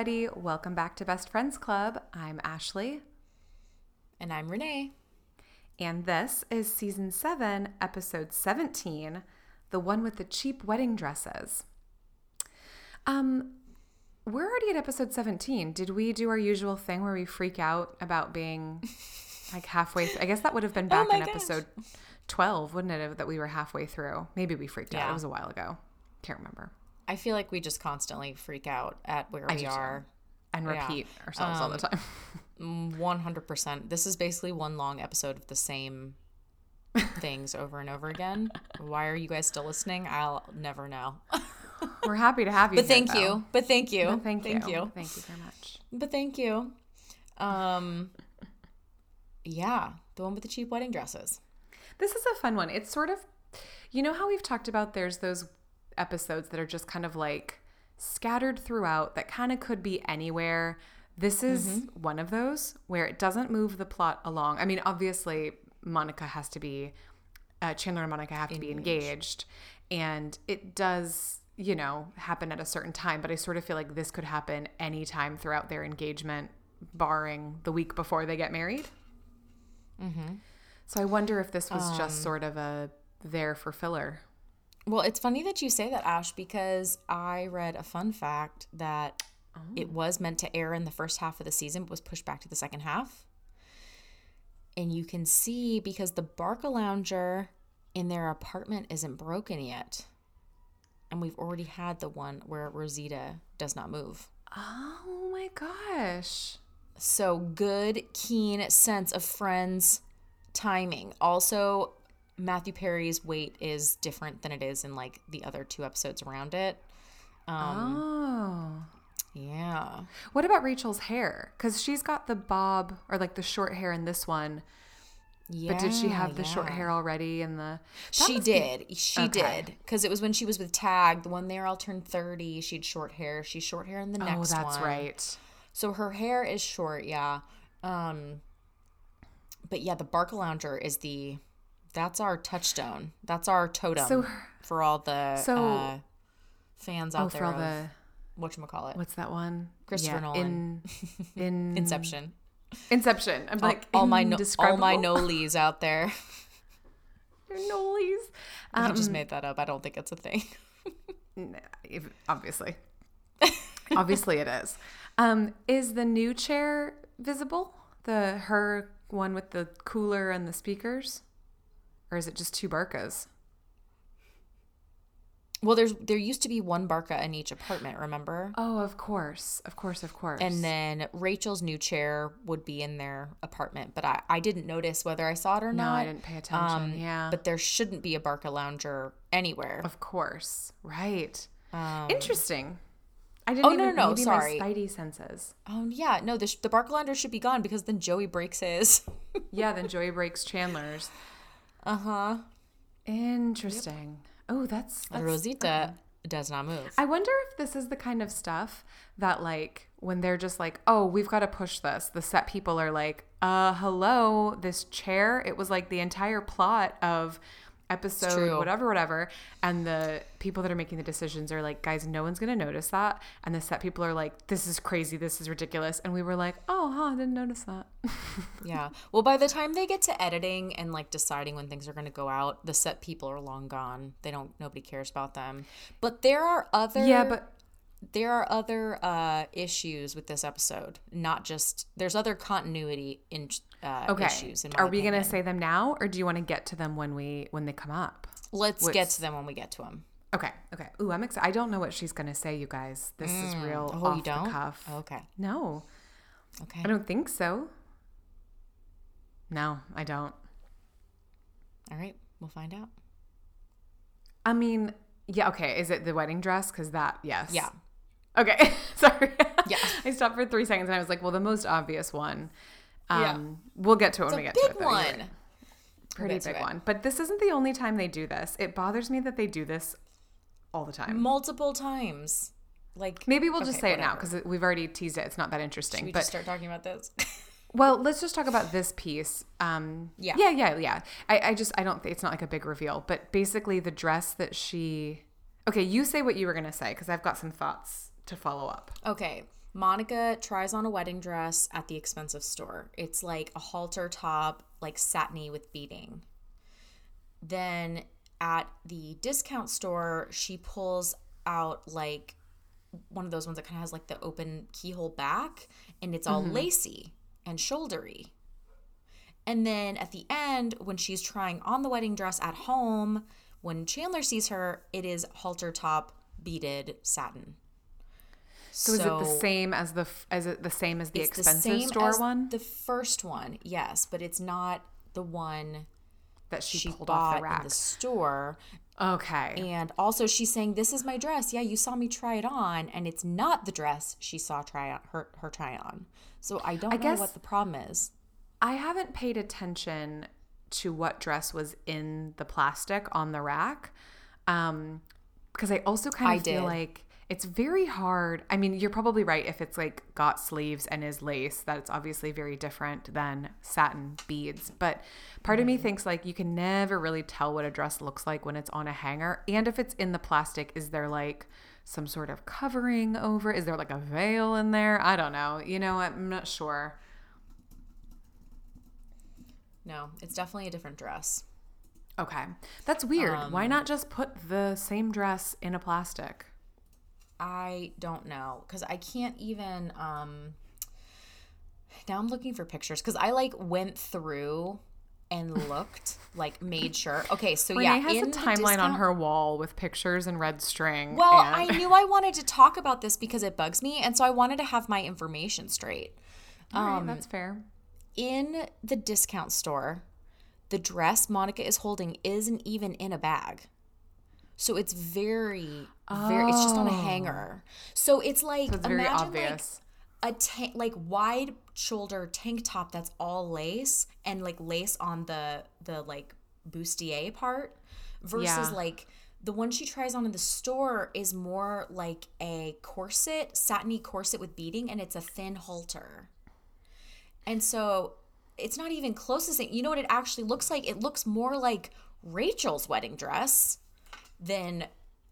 everybody. Welcome back to Best Friends Club. I'm Ashley, And I'm Renee. and this is season 7, episode 17, the one with the cheap wedding dresses. Um, we're already at episode 17. Did we do our usual thing where we freak out about being like halfway? Th- I guess that would have been back my in gosh. episode 12, wouldn't it? That we were halfway through. Maybe we freaked out. It was a while ago. Can't remember. I feel like we just constantly freak out at where we do too. are. And Yeah. repeat ourselves all the time. Mm, 100%. This is basically one long episode of the same things over and over again. Why are you guys still listening? I'll never know. We're happy to have you. But here, thank though. you. But thank you. But thank you. Thank you. Thank you very much. But thank you. Um yeah, the one with the cheap wedding dresses. This is a fun one. It's sort of, you know how we've talked about there's those episodes that are just kind of like scattered throughout that kind of could be anywhere. This is Mm-hmm. one of those where it doesn't move the plot along. I mean, obviously, Monica has to be, uh, Chandler and Monica have to be engaged. And it does, you know, happen at a certain time. But I sort of feel like this could happen anytime throughout their engagement, barring the week before they get married. So I wonder if this was Um, just sort of a there for filler. Well, it's funny that you say that, Ash, because I read a fun fact that it oh. was meant to air in the first half of the season, but was pushed back to the second half. And you can see because the Barca Lounger in their apartment isn't broken yet. And we've already had the one where Rosita does not move. Oh my gosh. So good, keen sense of friends timing. Also, Matthew Perry's weight is different than it is in like the other two episodes around it. Um, oh. Yeah. What about Rachel's hair? Because she's got the bob or like the short hair in this one. Yeah. But did she have the short hair already in the. She must be- did. She Okay. did. Because it was when she was with Tag, the one they all turned 30. She had short hair. She's short hair in the next. Oh, that's one. right. So her hair is short, yeah. Um, but yeah, the Barca Lounger is the. That's our touchstone. That's our totem So- for all the so- uh, fans out Oh, there for all the. whatchamacallit. What's that one? Christopher Nolan. In, in Inception. Inception. I'm like, all my no- all my nolies out there. Nolies. I Um, just made that up. I don't think it's a thing. Obviously. Obviously it is. Um, is the new chair visible? The her one with the cooler and the speakers? Or is it just two Barcas? Well, there's there used to be one Barca in each apartment, remember? Oh, of course. Of course, of course. And then Rachel's new chair would be in their apartment, but I, I didn't notice whether I saw it or no, not. I didn't pay attention. Um, yeah. But there shouldn't be a Barca lounger anywhere. of course. Right. Um, Interesting. I didn't Oh, no, even no, no, maybe sorry. my spidey senses. oh yeah, no, the, the Barca lounger should be gone because then Joey breaks his. Yeah, then Joey breaks Chandler's. uh huh. Interesting. Oh, that's, that's Rosita does not move. I wonder if this is the kind of stuff that like when they're just like, "Oh, we've got to push this." The set people are like, "Uh, hello, this chair." It was like the entire plot of episode whatever whatever and the people that are making the decisions are like guys no one's going to notice that and the set people are like this is crazy this is ridiculous and we were like oh huh I didn't notice that yeah. Well, by the time they get to editing and like deciding when things are going to go out, the set people are long gone. They don't. Nobody cares about them. But there are other. yeah but there are other uh, issues with this episode. Not just there's other continuity in uh, okay issues. In my are we going to say them now or do you want to get to them when we when they come up Let's what's- get to them when we get to them. Okay. Okay. Ooh, I'm excited. I don't know what she's gonna say, you guys. This is real Oh, off you don't? the cuff. Okay. No, Okay. I don't think so. No, I don't. All right. We'll find out. I mean, yeah. Okay. Is it the wedding dress? Because that, yes. Yeah. Okay. Sorry. Yeah. I stopped for three seconds and I was like, well, the most obvious one. Um, Yeah. We'll get to it when we It's get to big it. You're one. Pretty to big one. But this isn't the only time they do this. It bothers me that they do this all the time. Multiple times. Like Maybe we'll just Okay, say it now because we've already teased it. It's not that interesting. Should we but just start talking about this? Well, let's just talk about this piece. Um, Yeah. yeah, yeah, yeah. I, I just I don't think it's not like a big reveal, but basically the dress that she. Okay, you say what you were gonna say because I've got some thoughts to follow up. Okay. Monica tries on a wedding dress at the expensive store. It's like a halter top, like satiny with beading. Then at the discount store, she pulls out like one of those ones that kind of has like the open keyhole back and it's all mm-hmm. lacy and shouldery. And then at the end, when she's trying on the wedding dress at home, when Chandler sees her, it is halter top beaded satin. So, is it the same as the as it the same as the the expensive same store one The first one, yes, but it's not the one that she, she pulled off bought the rack? in the store. okay. And also, she's saying, "This is my dress. Yeah, you saw me try it on, and it's not the dress she saw try on her her try on." So I don't know guess- what the problem is. I haven't paid attention to what dress was in the plastic on the rack. Um because I also kind I of feel did. like it's very hard. I mean, you're probably right if it's like got sleeves and is lace, that it's obviously very different than satin beads. But part of me Mm-hmm. thinks like you can never really tell what a dress looks like when it's on a hanger. And if it's in the plastic, is there like some sort of covering over? Is there like a veil in there? I don't know. You know, I'm not sure. No, it's definitely a different dress. Okay. That's weird. Um, Why not just put the same dress in a plastic? I don't know because I can't even. um Now I'm looking for pictures because I like went through and looked, like made sure. Okay, so Renee yeah, has in a timeline on her wall with pictures and red string. Well, and- I knew I wanted to talk about this because it bugs me, and so I wanted to have my information straight. All right, um, that's fair. In the discount store, the dress Monica is holding isn't even in a bag. So it's very, very. It's just on a hanger. Oh. So it's like Oh. So it's very imagine obvious. like a tank, like wide shoulder tank top that's all lace and like lace on the the like bustier part, versus Yeah. like the one she tries on in the store is more like a corset, satiny corset with beading, and it's a thin halter. And so it's not even close to saying, you know what it actually looks like? It looks more like Rachel's wedding dress than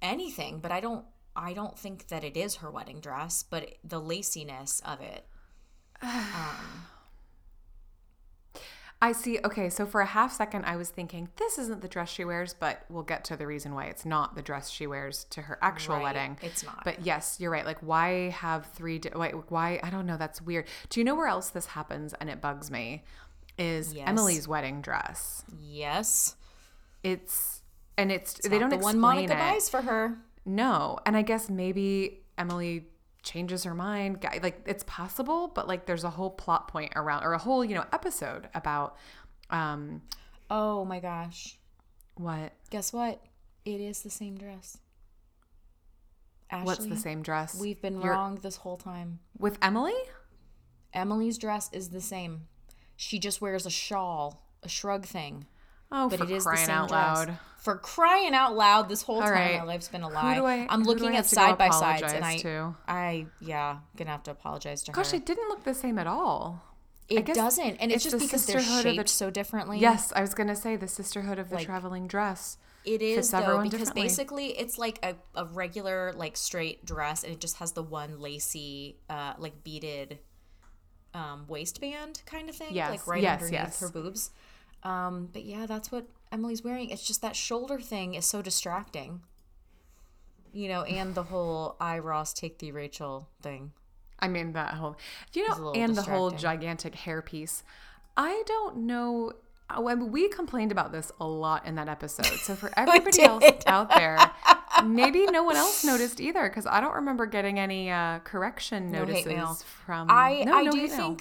anything, but I don't I don't think that it is her wedding dress, but the laciness of it. I see. Okay, so for a half second, I was thinking this isn't the dress she wears, but we'll get to the reason why it's not the dress she wears to her actual Right, wedding. it's not. But yes, you're right. Like, why have three? Di- why, why? I don't know. That's weird. Do you know where else this happens? And it bugs me. Is Yes. Emily's wedding dress? Yes. It's and it's, they Not don't the explain one Monica it. buys for her. No, and I guess maybe Emily changes her mind. Like it's possible, but like there's a whole plot point around or a whole, you know, episode about um Oh my gosh. what Guess what? It is the same dress. Ashley, what's the same dress? We've been You're- wrong this whole time. with Emily? Emily's dress is the same. She just wears a shawl, a shrug thing. Oh, But for it is crying the same out dress. loud. For crying out loud, this whole time right. my life's been a Who lie. do I I'm who do I looking at side by sides, and I, to? I, yeah, gonna have to apologize to Gosh, her. it didn't look the same at all. it doesn't, and it's, it's just the because they're sisterhood of the- shaped so differently. Yes, I was gonna say the sisterhood of the Like, traveling dress. It is though because basically it's like a, a regular like straight dress and it just has the one lacy uh like beaded um waistband kind of thing Yes, like right yes, underneath yes. her boobs. Um but yeah, that's what Emily's wearing. It's just that shoulder thing is so distracting. You know, and the whole I Ross take the Rachel thing. I mean that whole, you know, and the whole gigantic hair piece. I don't know. I mean, we complained about this a lot in that episode. So for everybody else out there, maybe no one else noticed either because I don't remember getting any uh, correction No notices from. I no, I no do hate mail.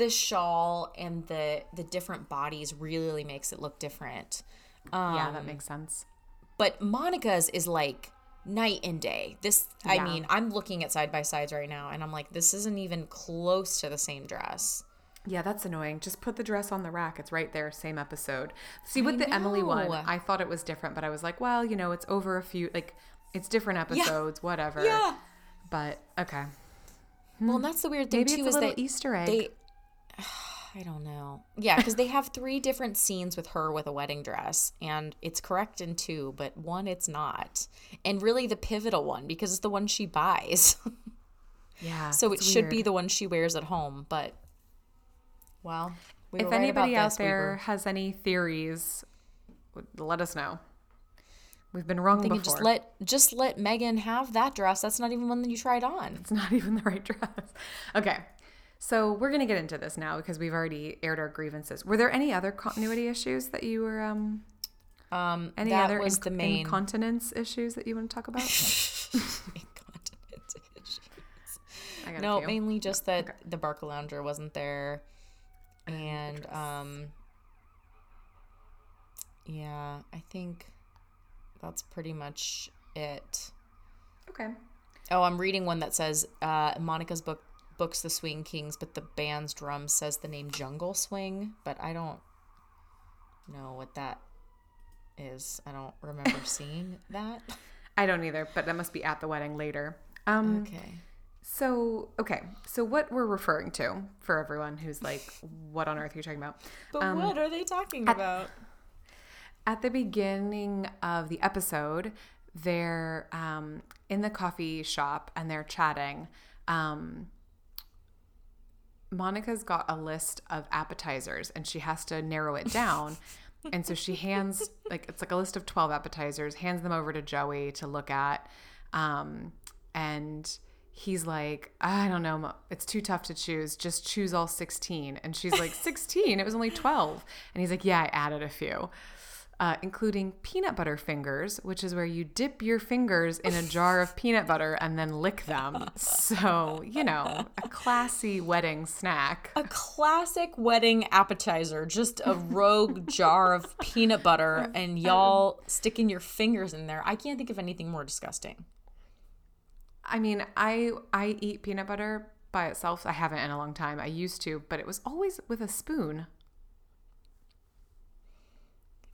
The shawl and the the different bodies really makes it look different. Um, yeah, that makes sense. But Monica's is like night and day. This, I mean, I'm looking at side by sides right now, and I'm like, this isn't even close to the same dress. Yeah, that's annoying. Just put the dress on the rack. It's right there, same episode. See, with the Emily one. I thought it was different, but I was like, well, you know, it's over a few, like, it's different episodes, whatever. Yeah. But okay. Well, and that's the weird thing Hmm. Maybe too it's a is little that Easter egg. they. I don't know. Yeah, because they have three different scenes with her with a wedding dress, and it's correct in two, but one it's not. And really, the pivotal one because it's the one she buys. Yeah. So it should be the one she wears at home, but well, we if right anybody out this. We there were has any theories, let us know. We've been wrong before. just let just let Megan have that dress. That's not even one that you tried on. it's not even the right dress. Okay. So we're gonna get into this now because we've already aired our grievances. Were there any other continuity issues that you were um Um, any that other was inc- the main incontinence issues that you want to talk about? incontinence issues. I got a No, mainly just that the Barca Lounger wasn't there, and um, yeah, I think that's pretty much it. Okay. Oh, I'm reading one that says uh, Monica's book books the Swing Kings, but the band's drum says the name Jungle Swing, but I don't know what that is. I don't remember seeing that. I don't either, but that must be at the wedding later. Um Okay. so okay. So what we're referring to for everyone who's like, what on earth are you talking about? But what are they talking about? at the beginning of the episode, they're um, in the coffee shop and they're chatting. Um, Monica's got a list of appetizers and she has to narrow it down. and so she hands like it's like a list of 12 appetizers, hands them over to Joey to look at. Um, and he's like, I don't know, it's too tough to choose. Just choose all 16. And she's like, 16? It was only 12. And he's like, Yeah, I added a few uh, including peanut butter fingers, which is where you dip your fingers in a jar of peanut butter and then lick them. So, you know, a classy wedding snack. A classic wedding appetizer, just a rogue jar of peanut butter and y'all sticking your fingers in there. I can't think of anything more disgusting. I mean, I I eat peanut butter by itself. I haven't in a long time. I used to, but it was always with a spoon.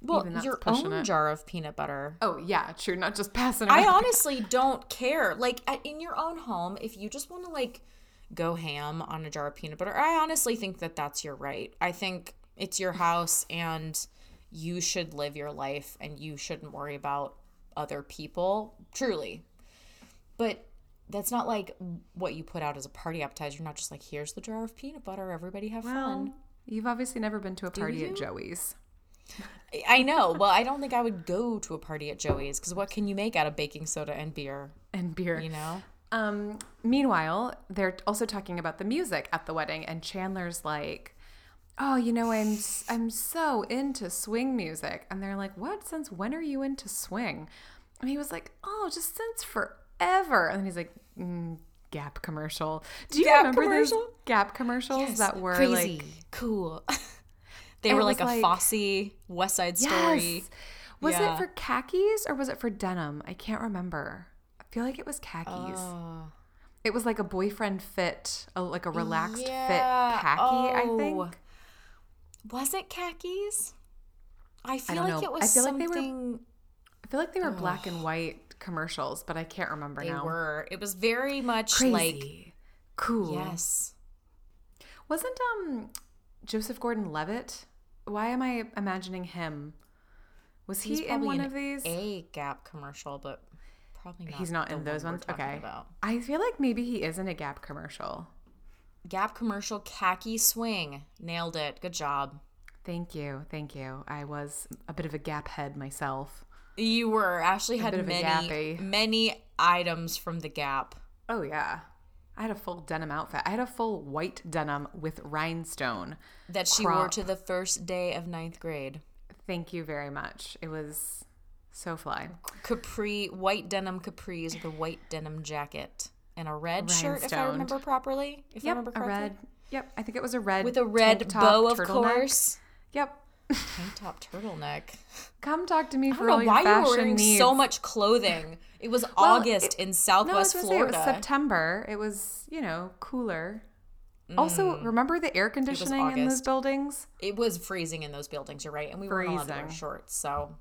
Well, your own it. jar of peanut butter. Oh yeah, true. Not just passing. I honestly don't care. Like at, in your own home, if you just want to like go ham on a jar of peanut butter, I honestly think that that's your right. I think it's your house and you should live your life and you shouldn't worry about other people. Truly. But that's not like what you put out as a party appetizer. You're not just like, here's the jar of peanut butter. Everybody have Well, fun. you've obviously never been to a party at Joey's. I know. Well, I don't think I would go to a party at Joey's because what can you make out of baking soda and beer? And beer. You know? Um, meanwhile, they're also talking about the music at the wedding, and Chandler's like, "Oh, you know, I'm I'm so into swing music," and they're like, "What? Since when are you into swing?" And he was like, "Oh, just since forever." And then he's like, mm, "Gap commercial. Do you Gap remember commercial? those Gap commercials that were crazy, like?" cool. they were like a like- Fosse West Side Story. Yes. Was Yeah. it for khakis or was it for denim? I can't remember. I feel like it was khakis. Oh. It was like a boyfriend fit, a, like a relaxed Yeah. fit khaki, I Oh. think. Was it khakis? I feel don't like know. it was I feel like they were- something. I feel like they were black and white commercials, but I can't remember They now. were. It was very much Crazy. like cool. yes. Wasn't um Joseph Gordon-Levitt? Why am I imagining him? Was He's he in one of these? a Gap commercial, but probably not. He's not in those one ones. Okay. About. I feel like maybe he is in a Gap commercial. Gap commercial khaki swing. Nailed it. Good job. Thank you. Thank you. I was a bit of a Gap head myself. You were. Ashley had many many items from the Gap. Oh yeah. I had a full denim outfit. I had a full white denim with rhinestone. that she wore to the first day of ninth grade. Thank you very much. It was so fly. Capri, white denim capris with a white denim jacket and a red shirt, if I remember properly. If I Yep, remember a red. Yep, I think it was a red With a red bow, of course. Yep. Tank top turtleneck. Come talk to me I for don't all know why you were wearing needs. so much clothing. It was Well, August it- in No, I Southwest gonna Florida. say it was September. It was, you know, cooler. Also, remember the air conditioning in those Mm. Buildings? It was freezing in those buildings. You're right, and we weren't allowed to wear shorts. So,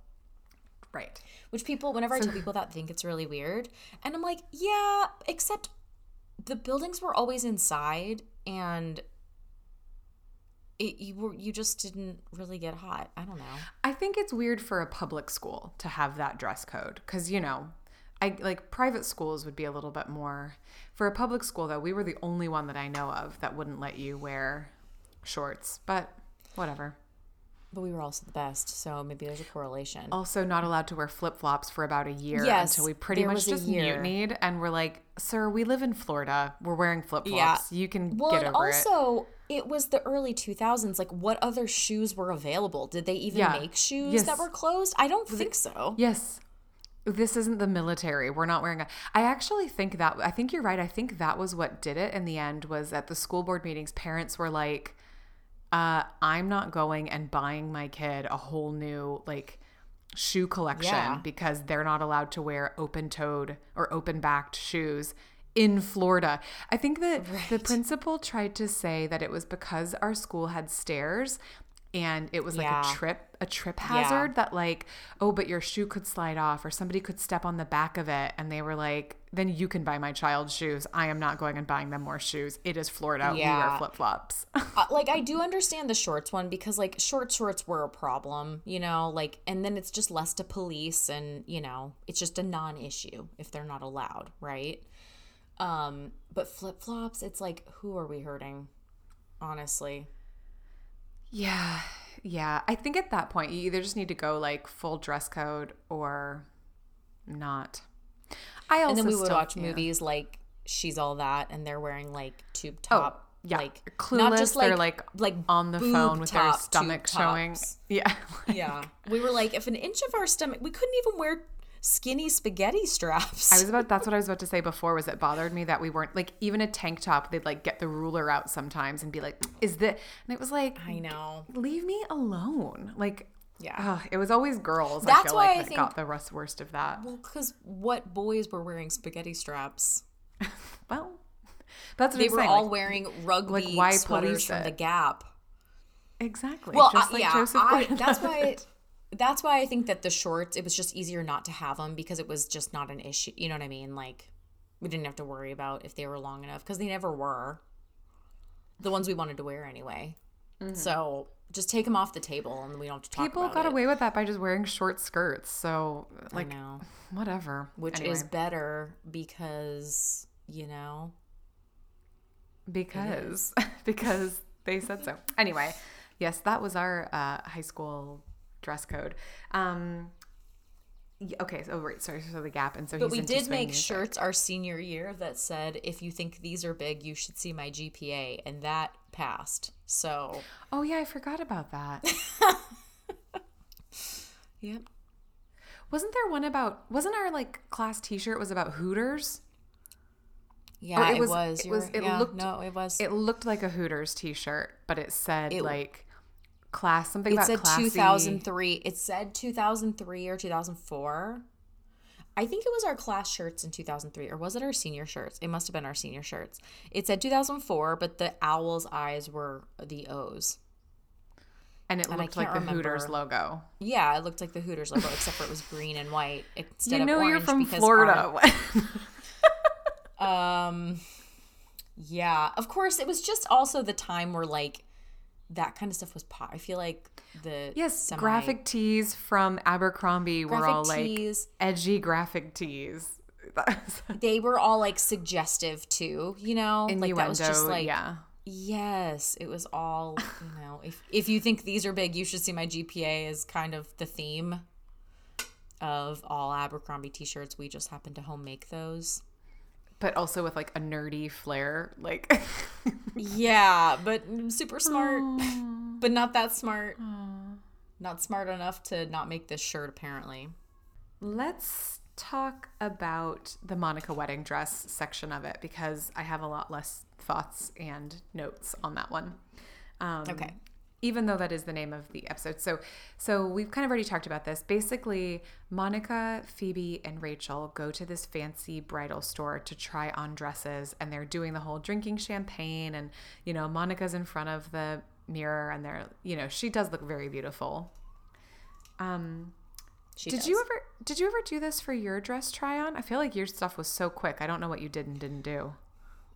Right. which people, whenever I tell people that, think it's really weird, and I'm like, yeah, except the buildings were always inside, and it you were you just didn't really get hot. I don't know. I think it's weird for a public school to have that dress code because, you know, I like private schools would be a little bit more. For a public school though, we were the only one that I know of that wouldn't let you wear shorts. But whatever. But we were also the best, so maybe there's a correlation. Also, not allowed to wear flip flops for about a year Yes, until we pretty much just mutinied and we're like, "Sir, we live in Florida. We're wearing flip flops. Yeah. You can Well, get over it." also, it. was the early 2000s. Like, what other shoes were available? Did they even Yeah. make shoes Yes. that were closed? I don't think so. Yes. This isn't the military. We're not wearing a I actually think that I think you're right. I think that was what did it in the end was at the school board meetings parents were like uh I'm not going and buying my kid a whole new like shoe collection Yeah. because they're not allowed to wear open-toed or open-backed shoes in Florida. I think that the principal tried to say that it was because our school had stairs and it was like Yeah. a trip a trip hazard that like oh but your shoe could slide off or somebody could step on the back of it and they were like then you can buy my child shoes i am not going and buying them more shoes it is florida we wear flip-flops Uh, like, I do understand the shorts one because, like, short shorts were a problem, you know? Like, and then it's just less to police, and, you know, it's just a non issue if they're not allowed, right? Um, but flip flops, it's like, who are we hurting? Honestly. yeah yeah i think at that point you either just need to go like full dress code or not i also and then we would still- watch yeah. movies like She's All That, and they're wearing like tube top. Oh, top, yeah. like Clueless, not just like they're like like on the phone with their stomach showing tops. yeah Yeah, we were like, if an inch of our stomach, we couldn't even wear skinny spaghetti straps. I was about that's what I was about to say before was it bothered me that we weren't like even a tank top they'd like get the ruler out sometimes and be like is that and it was like I know. leave me alone like Yeah. it was always girls I That's feel why like I that think- got the worst of that Well, because what boys were wearing spaghetti straps? well that's what They I'm were saying, all like, wearing rugby like, why sweaters from it? the Gap. exactly Well, just I- like yeah, I, that's why. That's why I think that the shorts. It was just easier not to have them because it was just not an issue. You know what I mean? Like we didn't have to worry about if they were long enough because they never were. The ones we wanted to wear anyway. So just take them off the table and we don't have to talk Mm-hmm. people got it. away with that by just wearing short skirts so like whatever Which Anyway, is better because you know because because they said so. Anyway, yes, that was our uh, high school dress code. Um, okay, so right, sorry, so the gap, and so But we did make music. shirts our senior year that said, if you think these are big, you should see my GPA. And that passed. So, Oh yeah, I forgot about that. yep. wasn't there one about? Wasn't our like class T-shirt was about Hooters? Yeah, it it was- was. it was- it yeah, looked- no, it was. It looked like a Hooters T-shirt, but it said It- like class something It about said classy. 2003. It said 2003 or 2004. I think it was our class shirts in 2003, or was it our senior shirts? It must have been our senior shirts. It said 2004, but the owl's eyes were the O's. and it and looked like the can't Hooters logo. Yeah, it looked like the Hooters logo, except for it was green and white instead you know of orange. you're from Florida. our- um, yeah, of course, it was just also the time where like that kind of stuff was pop. I feel like the Yes, semi- graphic tees from Abercrombie were all like edgy graphic tees. they were all like suggestive too, you know, Innuendo, like that was just like yeah. yes, it was all you know. If if you think these are big, you should see my GPA is kind of the theme of all Abercrombie t-shirts. We just happen to home make those. But also with like a nerdy flair, like Yeah, but super smart, but not that smart. Not smart enough to not make this shirt, apparently. let's talk about the Monica wedding dress section of it because I have a lot less thoughts and notes on that one. Um, Okay. Even though that is the name of the episode. So so we've kind of already talked about this. Basically, Monica, Phoebe, and Rachel go to this fancy bridal store to try on dresses and they're doing the whole drinking champagne and you know, Monica's in front of the mirror and they're, you know, she does look very beautiful. Um She did does. you ever did you ever do this for your dress try on? I feel like your stuff was so quick. I don't know what you did and didn't do.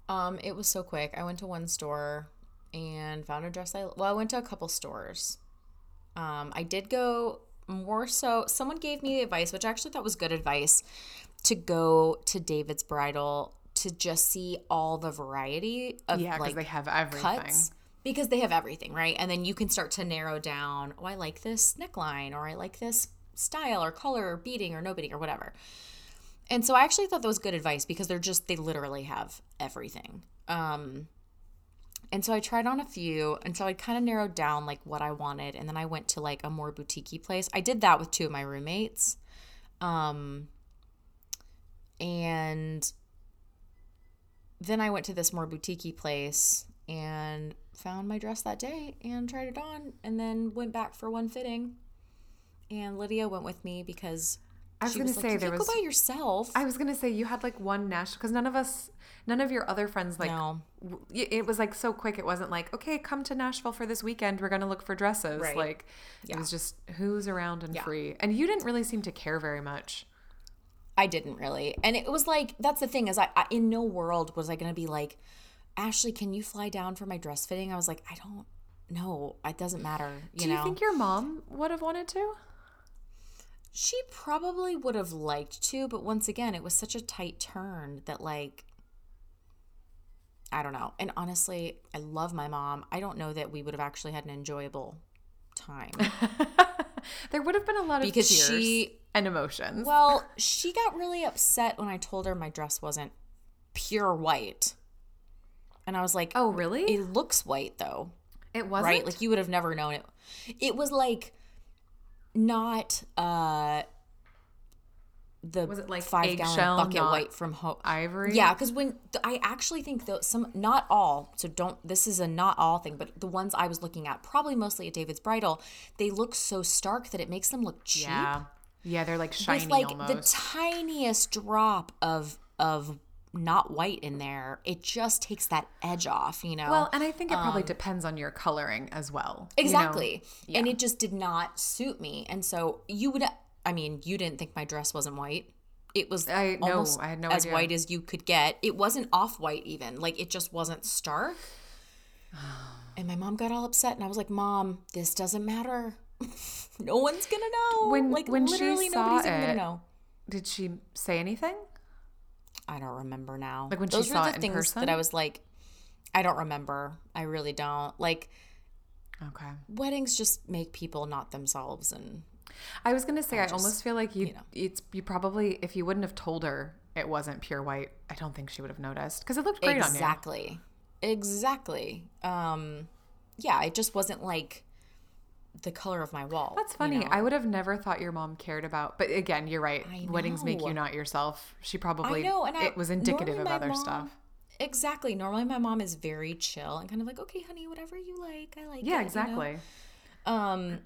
Um, it was so quick. I went to one store and found a dress I well, I went to a couple stores. Um, I did go more so someone gave me the advice, which I actually thought was good advice. to go to David's bridal to just see all the variety of Yeah, because like they have everything. cuts because they have everything, right? And then you can start to narrow down, oh, I like this neckline or I like this style or color or beading or no beading or whatever. And so I actually thought that was good advice because they're just they literally have everything. Um and so I tried on a few and so I kind of narrowed down like what I wanted and then I went to like a more boutiquey place. I did that with two of my roommates. Um and then I went to this more boutiquey place and found my dress that day and tried it on and then went back for one fitting. And Lydia went with me because I was gonna was like, say you there was- go by yourself. I was gonna say you had like one national because none of us, none of your other friends like. No. w- It was like so quick. It wasn't like okay, come to Nashville for this weekend. We're gonna look for dresses. Right. Like Yeah. it was just who's around and Yeah. free. And you didn't really seem to care very much. I didn't really. And it was like that's the thing is I, I in no world was I going to be like Ashley, can you fly down for my dress fitting? I was like, I don't no, It doesn't matter, you Do know. you think your mom would have wanted to? She probably would have liked to, but once again, it was such a tight turn that like I don't know. And honestly, I love my mom. I don't know that we would have actually had an enjoyable time. There would have been a lot of Because tears she- and emotions. Well, she got really upset when I told her my dress wasn't pure white. And I was like, oh, really? it looks white though. it wasn't. right? Like you would have never known it. It was like not uh the Was it like five gallon bucket white from home. ivory. Yeah, because when I actually think though some not all, so don't this is a not all thing, but the ones I was looking at, probably mostly at David's bridal, they look so stark that it makes them look cheap. Yeah. Yeah, they're like shiny With like almost. the tiniest drop of of not white in there, it just takes that edge off, you know. well, and I think it probably um, depends on your coloring as well. you know? Exactly. And it just did not suit me. And so you would I mean, you didn't think my dress wasn't white. It was I- no, almost I had no idea. as idea. white as you could get. It wasn't off white even. Like it just wasn't stark. And my mom got all upset and I was like, "Mom, this doesn't matter. no one's going to know." When- like when she literally saw nobody's it- to know. Did she say anything? I don't remember now. Like when she Those saw were it the in things person? that I was like I don't remember. I really don't. Like Okay. weddings just make people not themselves and I was gonna say I, almost feel like you, you know. it's you probably if you wouldn't have told her it wasn't pure white, I don't think she would have noticed because it looked great on you. exactly exactly um yeah it just wasn't like the color of my wall. That's funny. I would have never thought your mom cared about. But again, you're right. Weddings make you not yourself. She probably know, and I- it was indicative of other mom- stuff. exactly normally my mom is very chill and kind of like okay honey whatever you like i like it," you Yeah, know? exactly. um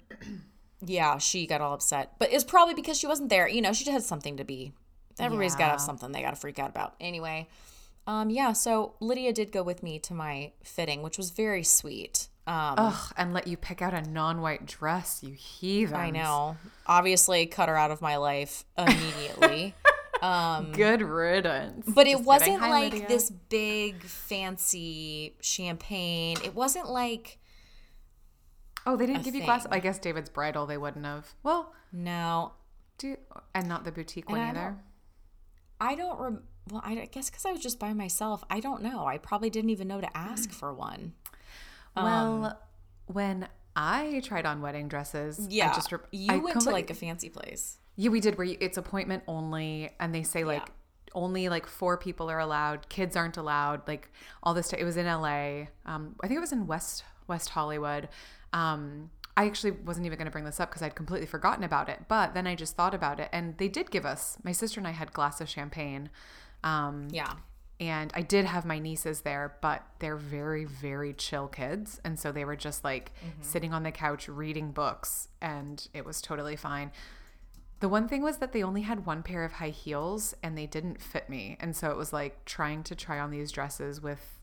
yeah she got all upset but it's probably because she wasn't there you know she just had something to be everybody's got to have something they got to freak out about anyway um yeah so lydia did go with me to my fitting which was very sweet um Ugh, and let you pick out a non-white dress, you heathen. I know. Obviously, cut her out of my life immediately. Good riddance. but it Just kidding. wasn't Hi, like Lydia. this big, fancy champagne. It wasn't like, Oh, they didn't give you glass. I guess David's bridal they wouldn't have. Well, no. do and not the boutique one I either. don't- I don't, rem- well, I guess because I was just by myself. I don't know. I probably didn't even know to ask for one. Well, Um, when I tried on wedding dresses, Yeah. I just re- you I went to like a fancy place. yeah, we did where you, it's appointment only, and they say like only like four people are allowed, kids aren't allowed, like all this. T- it was in L.A. Um, I think it was in West West Hollywood. Um, I actually wasn't even going to bring this up because I'd completely forgotten about it, but then I just thought about it, and they did give us. My sister and I had glass of champagne. Um, Yeah. And I did have my nieces there, but they're very, very chill kids. And so they were just like mm-hmm. sitting on the couch reading books, and it was totally fine. The one thing was that they only had one pair of high heels and they didn't fit me. And so it was like trying to try on these dresses with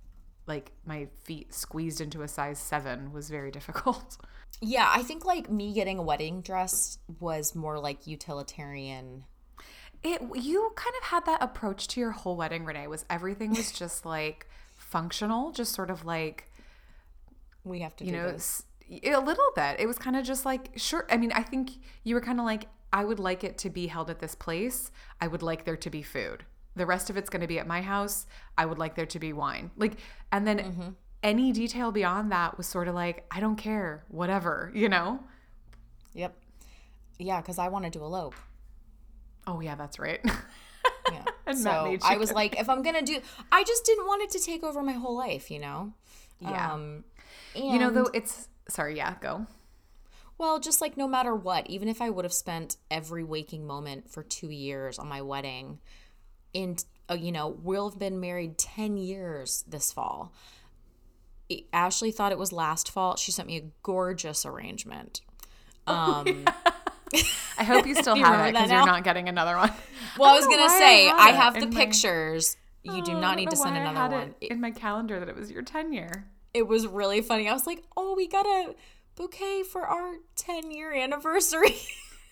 like my feet squeezed into a size seven was very difficult. Yeah. I think like me getting a wedding dress was more like utilitarian. It you kind of had that approach to your whole wedding, Renee, was everything was just like functional, just sort of like We have to you do know this. a little bit it was kind of just like sure i mean i think you were kind of like I would like it to be held at this place. I would like there to be food. The rest of it's going to be at my house. I would like there to be wine. Like, and then Mm-hmm. any detail beyond that was sort of like, I don't care, whatever, you know? Yep. Yeah, because I wanted to elope. Oh, yeah, that's right. Yeah. And so I was like, if I'm gonna do, I just didn't want it to take over my whole life, you know. Yeah. Um, you know, though, it's sorry, yeah, go. Well, just like no matter what, even if I would have spent every waking moment for two years on my wedding, in uh, you know, we'll have been married ten years this fall. Ashley thought it was last fall. She sent me a gorgeous arrangement. Um, I hope you still Do you have it because you're not getting another one. well, I was gonna why I say I have the in my- pictures. You do Oh, not need to send why I another had one. it in my calendar that it was your 10 year. it was really funny. I was like, "Oh, we got a bouquet for our 10 year anniversary."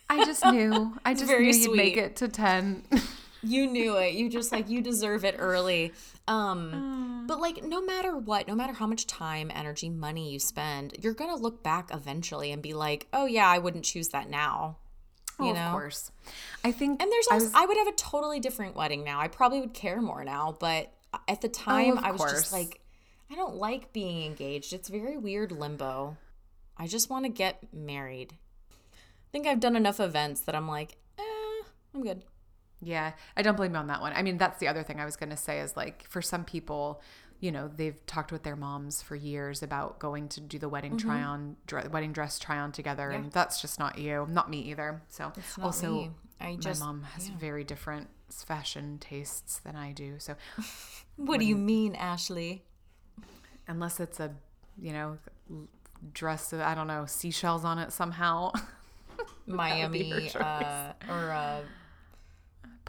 I just knew. I just very knew you'd make it to 10. you knew it. You just like you deserve it early. Um Mm. but like no matter what, no matter how much time, energy, money you spend, you're going to look back eventually and be like, "Oh yeah, I wouldn't choose that now." You Oh, know? Of course. I think And there's I was- I would have a totally different wedding now. I probably would care more now, but at the time Oh, I was course. just like I don't like being engaged. It's very weird limbo. I just want to get married. I think I've done enough events that I'm like, eh, I'm good. Yeah, I don't blame you on that one. I mean, that's the other thing I was going to say is like for some people, you know, they've talked with their moms for years about going to do the wedding Mm-hmm. try on, wedding dress try on together, and that's just not you, not me either. So also, me. I just my mom has very different fashion tastes than I do. So What do you mean, Ashley? unless it's a, you know, dress, of I don't know, seashells on it somehow, Miami uh, or uh,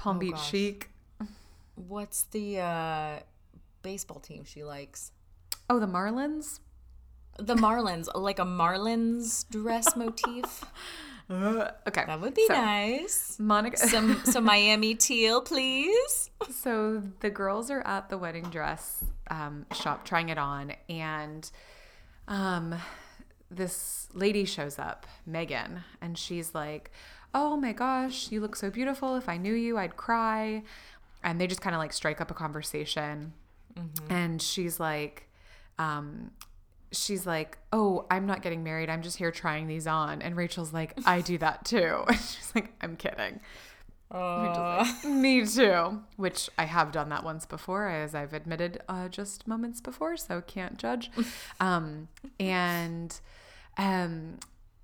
Palm Beach Oh, gosh. chic. what's the uh, baseball team she likes? Oh, the Marlins. The Marlins, like a Marlins dress motif. Okay, That would be so, nice. Monica. Some some Miami teal, please. So the girls are at the wedding dress um, shop trying it on, and um, this lady shows up, Megan, and she's like, "Oh my gosh, you look so beautiful. If I knew you, I'd cry." And they just kind of like strike up a conversation, and she's like, um, she's like, "Oh, I'm not getting married. I'm just here trying these on." And Rachel's like, "I do that too." she's like, "I'm kidding." Rachel's like, Me too. Which I have done that once before, as I've admitted uh, just moments before, so can't judge. um, and um,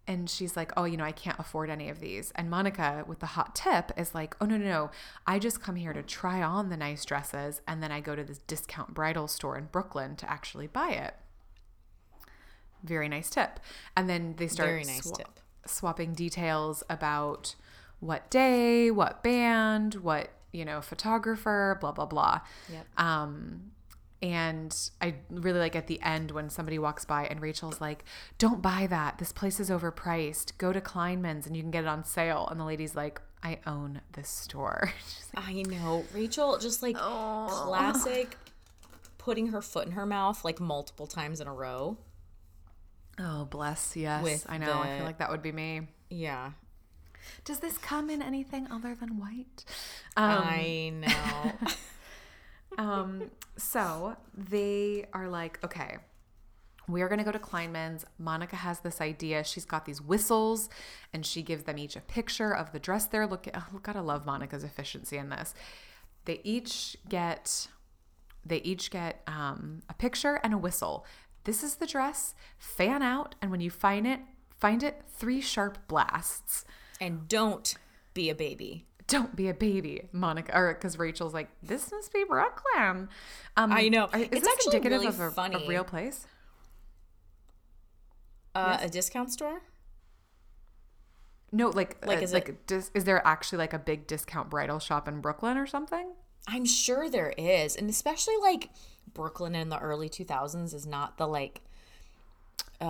and she's like, "Oh, you know, I can't afford any of these." And Monica, with the hot tip, is like, "Oh no, no, no! I just come here to try on the nice dresses, and then I go to this discount bridal store in Brooklyn to actually buy it." Very nice tip. And then they start Very nice swa- tip. swapping details about what day, what band, what, you know, photographer, blah, blah, blah. Yep. Um, and I really like at the end when somebody walks by and Rachel's like, don't buy that. This place is overpriced. Go to Kleinman's and you can get it on sale. And the lady's like, I own this store. Like, I know. Rachel just like classic putting her foot in her mouth like multiple times in a row. oh, bless. Yes. With I know. I feel like that would be me. Yeah. Does this come in anything other than white? Um, I know. Um, so they are like, okay, we are going to go to Kleinman's. Monica has this idea. She's got these whistles and she gives them each a picture of the dress they're looking. Oh, gotta love Monica's efficiency in this. They each get, they each get um, a picture and a whistle. This is the dress. Fan out, and when you find it, find it three sharp blasts. and don't be a baby. Don't be a baby, Monica, or because Rachel's like, this must be Brooklyn. Um, I know. Is It's actually indicative really of a, a real place? Uh, A discount store? No, like, Like, uh, is like, it- dis- is there actually like a big discount bridal shop in Brooklyn or something? I'm sure there is. And especially like Brooklyn in the early 2000s is not the like, uh,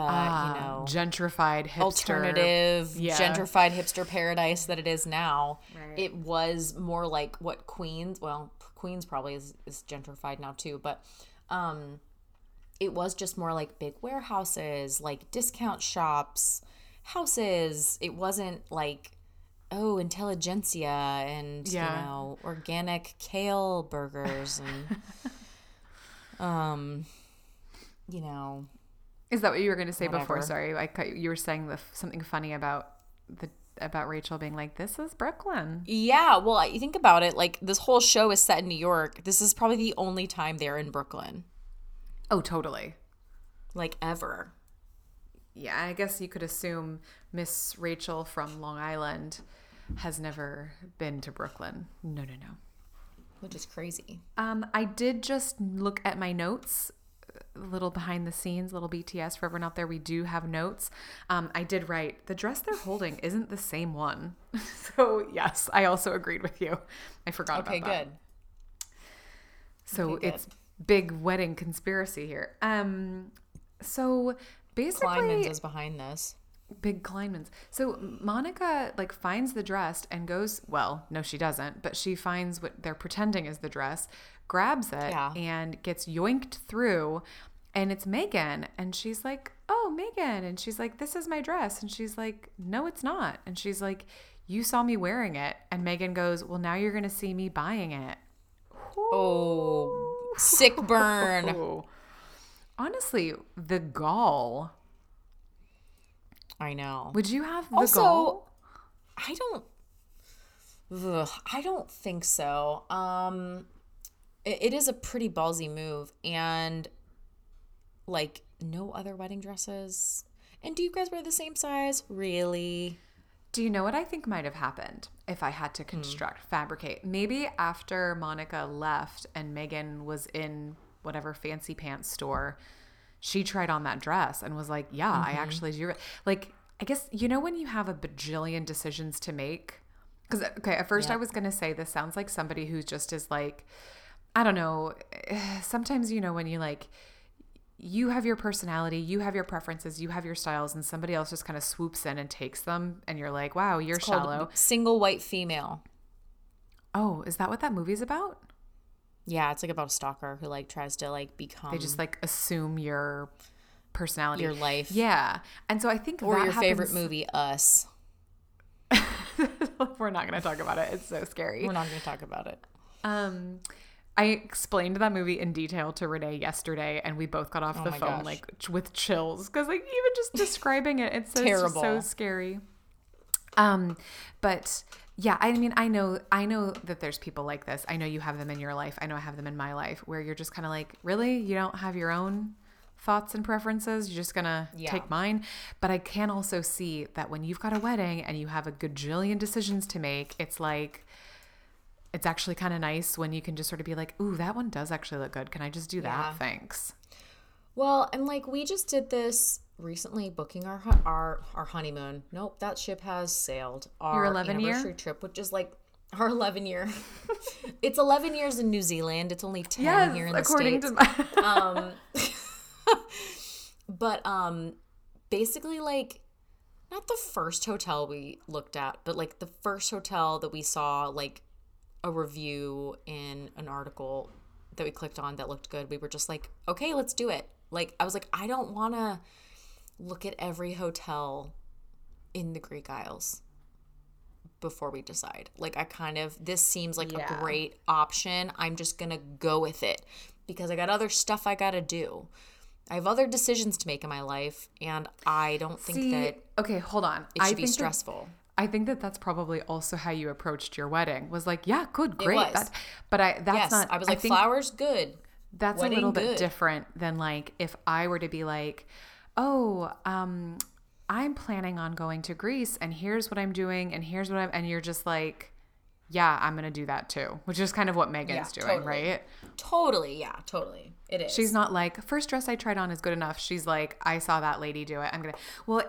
you know, gentrified hipster alternative, Yeah. gentrified hipster paradise that it is now. Right. It was more like what Queens, well, Queens probably is, is gentrified now too, but um, it was just more like big warehouses, like discount shops, houses. It wasn't like oh, intelligentsia and Yeah. you know, organic kale burgers and um you know, Is that what you were going to say before? Sorry, I cut you. You were saying the something funny about the about Rachel being like, "This is Brooklyn." Yeah, well, you think about it, like this whole show is set in New York. This is probably the only time they're in Brooklyn, Oh, totally. like ever. Yeah, I guess you could assume Miss Rachel from Long Island has never been to Brooklyn. No, no, no. Which is crazy. Um, I did just look at my notes, little behind the scenes, little BTS for everyone out there. We do have notes. Um, I did write the dress they're holding isn't the same one. so yes, I also agreed with you. I forgot Okay, about that. good. So Okay, good. it's big wedding conspiracy here. Um, so basically, Kleinman's is behind this. big Kleinmans. So Monica like finds the dress and goes, well, no, she doesn't, but she finds what they're pretending is the dress, grabs it, Yeah. and gets yoinked through. And it's Megan. And she's like, oh, Megan. And she's like, this is my dress. And she's like, no, it's not. And she's like, you saw me wearing it. And Megan goes, well, now you're going to see me buying it. Oh, sick burn. Honestly, the gall. I know. Would you have the Also, gall? I don't. Ugh, I don't think so. Um, it, it is a pretty ballsy move, and like no other wedding dresses. And do you guys wear the same size? Really? Do you know what I think might have happened if I had to Hmm. construct, fabricate? Maybe after Monica left and Megan was in whatever fancy pants store, she tried on that dress and was like, "Yeah, I Mm-hmm. actually do." Like, I guess you know when you have a bajillion decisions to make. Because okay, at first I was gonna say this sounds like somebody who just is like, I don't know. Sometimes you know when you like you have your personality, you have your preferences, you have your styles, and somebody else just kind of swoops in and takes them, and you're like, wow, you're Called shallow. Single white female. Oh, is that what that movie's about? Yeah, it's like about a stalker who like tries to like become They just like assume your personality, your life Yeah, and so I think or your favorite movie, Us. We're not going to talk about it. It's so scary. We're not going to talk about it. Um, I explained that movie in detail to Renee yesterday, and we both got off the Oh my phone gosh. like with chills because like even just describing it, it's so, so scary. Um, but yeah, I mean, I know, I know that there's people like this. I know you have them in your life. I know I have them in my life where you're just kind of like, really, you don't have your own thoughts and preferences. You're just gonna Yeah. take mine. But I can also see that when you've got a wedding and you have a gajillion decisions to make, it's like it's actually kind of nice when you can just sort of be like, "Ooh, that one does actually look good. Can I just do that? Yeah. Thanks." Well, and like we just did this recently, booking our our our honeymoon. Nope, that ship has sailed. Our 11 year? trip, which is like our eleven year. it's eleven years in New Zealand. It's only ten here in the according states. to my um, but um, basically like not the first hotel we looked at, but like the first hotel that we saw like a review in an article that we clicked on that looked good. We were just like, okay, let's do it. Like I was like, I don't want to look at every hotel in the Greek Isles before we decide. Like I kind of this seems like Yeah. a great option. I'm just going to go with it because I got other stuff I got to do. I have other decisions to make in my life and I don't think See, that okay, hold on. it I should be think that- stressful. I think that that's probably also how you approached your wedding. Was like, yeah, good, great. That, but I that's yes, not. I was like think flowers good. that's a little bit good. different than like if I were to be like, oh, um, I'm planning on going to Greece, and here's what I'm doing, and here's what I'm, and you're just like, yeah, I'm gonna do that too, which is kind of what Megan's Yeah, doing, totally. right? Totally, yeah, totally. It is. She's not like first dress I tried on is good enough. She's like, I saw that lady do it. I'm gonna. Well,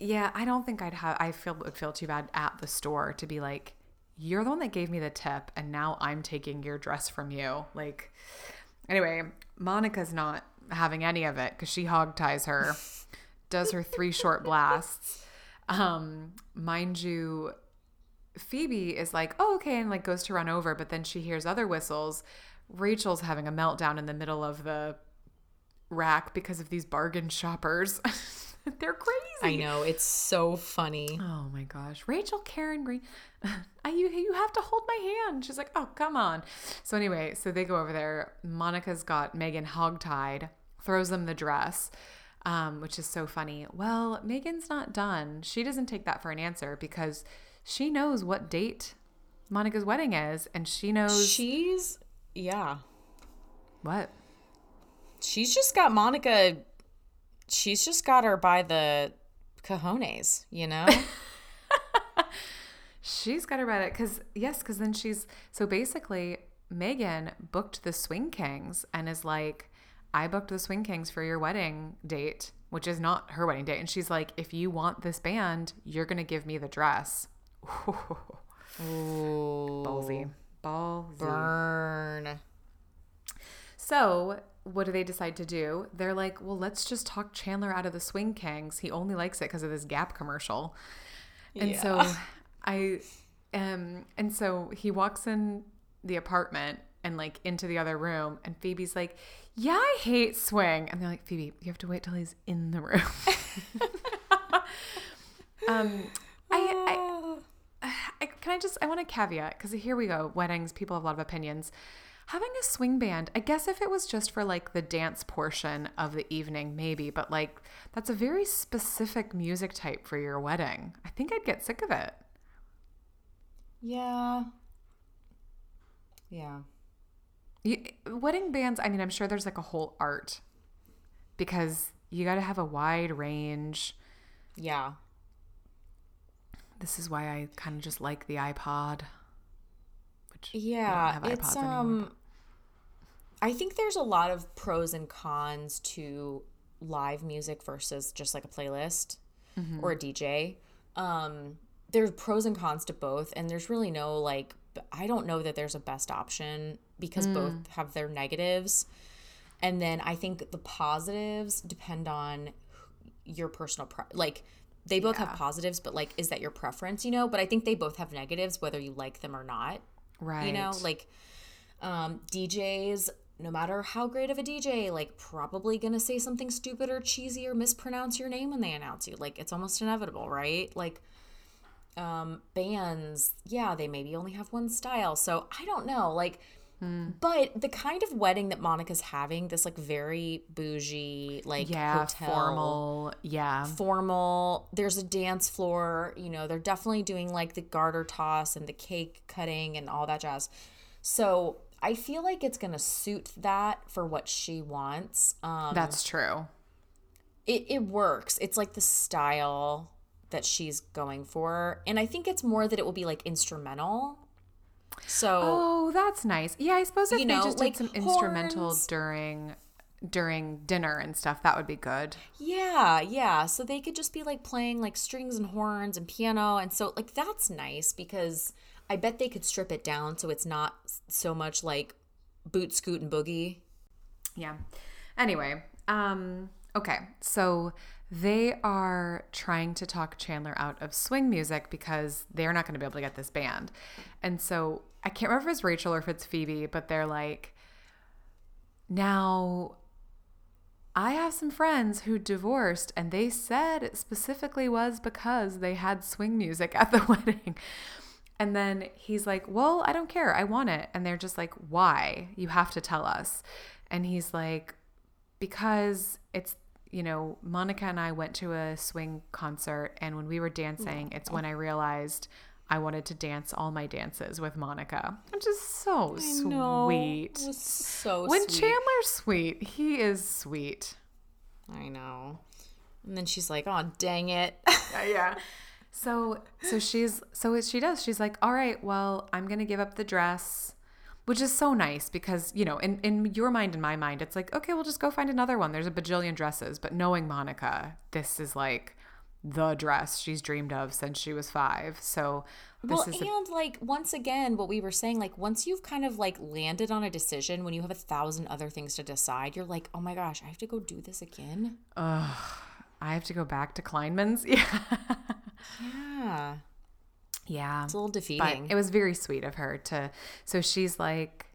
yeah, I don't think I'd have. I feel would feel too bad at the store to be like, you're the one that gave me the tip, and now I'm taking your dress from you. Like, anyway, Monica's not having any of it because she hog ties her, does her three short blasts. Um, mind you, Phoebe is like, oh, okay, and like goes to run over, but then she hears other whistles. Rachel's having a meltdown in the middle of the rack because of these bargain shoppers. They're crazy. I know it's so funny. Oh my gosh, Rachel Karen Green, I, you you have to hold my hand. She's like, oh come on. So anyway, so they go over there. Monica's got Megan hogtied, throws them the dress, um, which is so funny. Well, Megan's not done. She doesn't take that for an answer because she knows what date Monica's wedding is, and she knows She's yeah. what. She's just got Monica. She's just got her by the cojones, you know. She's got her by that because yes, because then she's so basically Megan booked the Swing Kings and is like, I booked the Swing Kings for your wedding date, which is not her wedding date, and she's like, if you want this band, you're gonna give me the dress. Ooh, Ballsy, ballsy. burn. So what do they decide to do? They're like, well, let's just talk Chandler out of the Swing Kings. He only likes it because of this Gap commercial. And so I um and so he walks in the apartment and like into the other room and Phoebe's like, "Yeah, I hate swing." And they're like, "Phoebe, you have to wait till he's in the room." um I, I, I can I just I want to caveat cuz here we go, weddings, people have a lot of opinions. Having a swing band, I guess if it was just for like the dance portion of the evening, maybe, but like that's a very specific music type for your wedding. I think I'd get sick of it. Yeah. Yeah. You, wedding bands, I mean, I'm sure there's like a whole art because you got to have a wide range. Yeah. This is why I kind of just like the iPod. Which Yeah, it's iPods anymore. um I think there's a lot of pros and cons to live music versus just like a playlist Mm-hmm. or a DJ. Um there's pros and cons to both and there's really no like I don't know that there's a best option because Mm. both have their negatives. And then I think the positives depend on your personal pre- like they both have positives but like is that your preference, you know? But I think they both have negatives whether you like them or not right. you know like um djs no matter how great of a dj like probably gonna say something stupid or cheesy or mispronounce your name when they announce you. Like it's almost inevitable right? Like um bands yeah they maybe only have one style. So i don't know. Like but the kind of wedding that monica's having this like very bougie like yeah, hotel formal. Yeah. formal. There's a dance floor. You know, they're definitely doing like the garter toss and the cake cutting and all that jazz. So I feel like it's gonna suit that for what she wants. Um, That's true. it it works. It's like the style that she's going for, and I think it's more that it will be like instrumental. So Oh, that's nice. Yeah, I suppose if You they just like did some instrumental during during dinner and stuff, that would be good. Yeah, yeah. So they could just be like playing like strings and horns and piano. And so, like, that's nice because I bet they could strip it down so it's not so much like boot, scoot, and boogie. Yeah. Anyway, um, okay. So they are trying to talk Chandler out of swing music because they're not going to be able to get this band. And so I can't remember if it's Rachel or if it's Phoebe, but they're like, now I have some friends who divorced and they said it specifically was because they had swing music at the wedding. And then he's like, Well, I don't care. I want it. And they're just like, Why? You have to tell us. And he's like, Because it's, you know, Monica and I went to a swing concert. And when we were dancing, it's when I realized I wanted to dance all my dances with Monica, which is so sweet. It was so When sweet. Chandler's sweet, he is sweet. I know. And then she's like, "Oh, dang it." Uh, yeah. So so she's so she does. She's like, all right, well, I'm gonna give up the dress, which is so nice because you know, in in your mind and my mind, it's like, okay, we'll just go find another one. There's a bajillion dresses, but knowing Monica, this is like the dress she's dreamed of since she was five. So this well, is a, and like once again, what we were saying, like once you've kind of like landed on a decision, when you have a thousand other things to decide, you're like, oh my gosh, I have to go do this again. Ugh, I have to go back to Kleinman's. Yeah. Yeah, Yeah. it's a little but defeating. it was very sweet of her to so she's like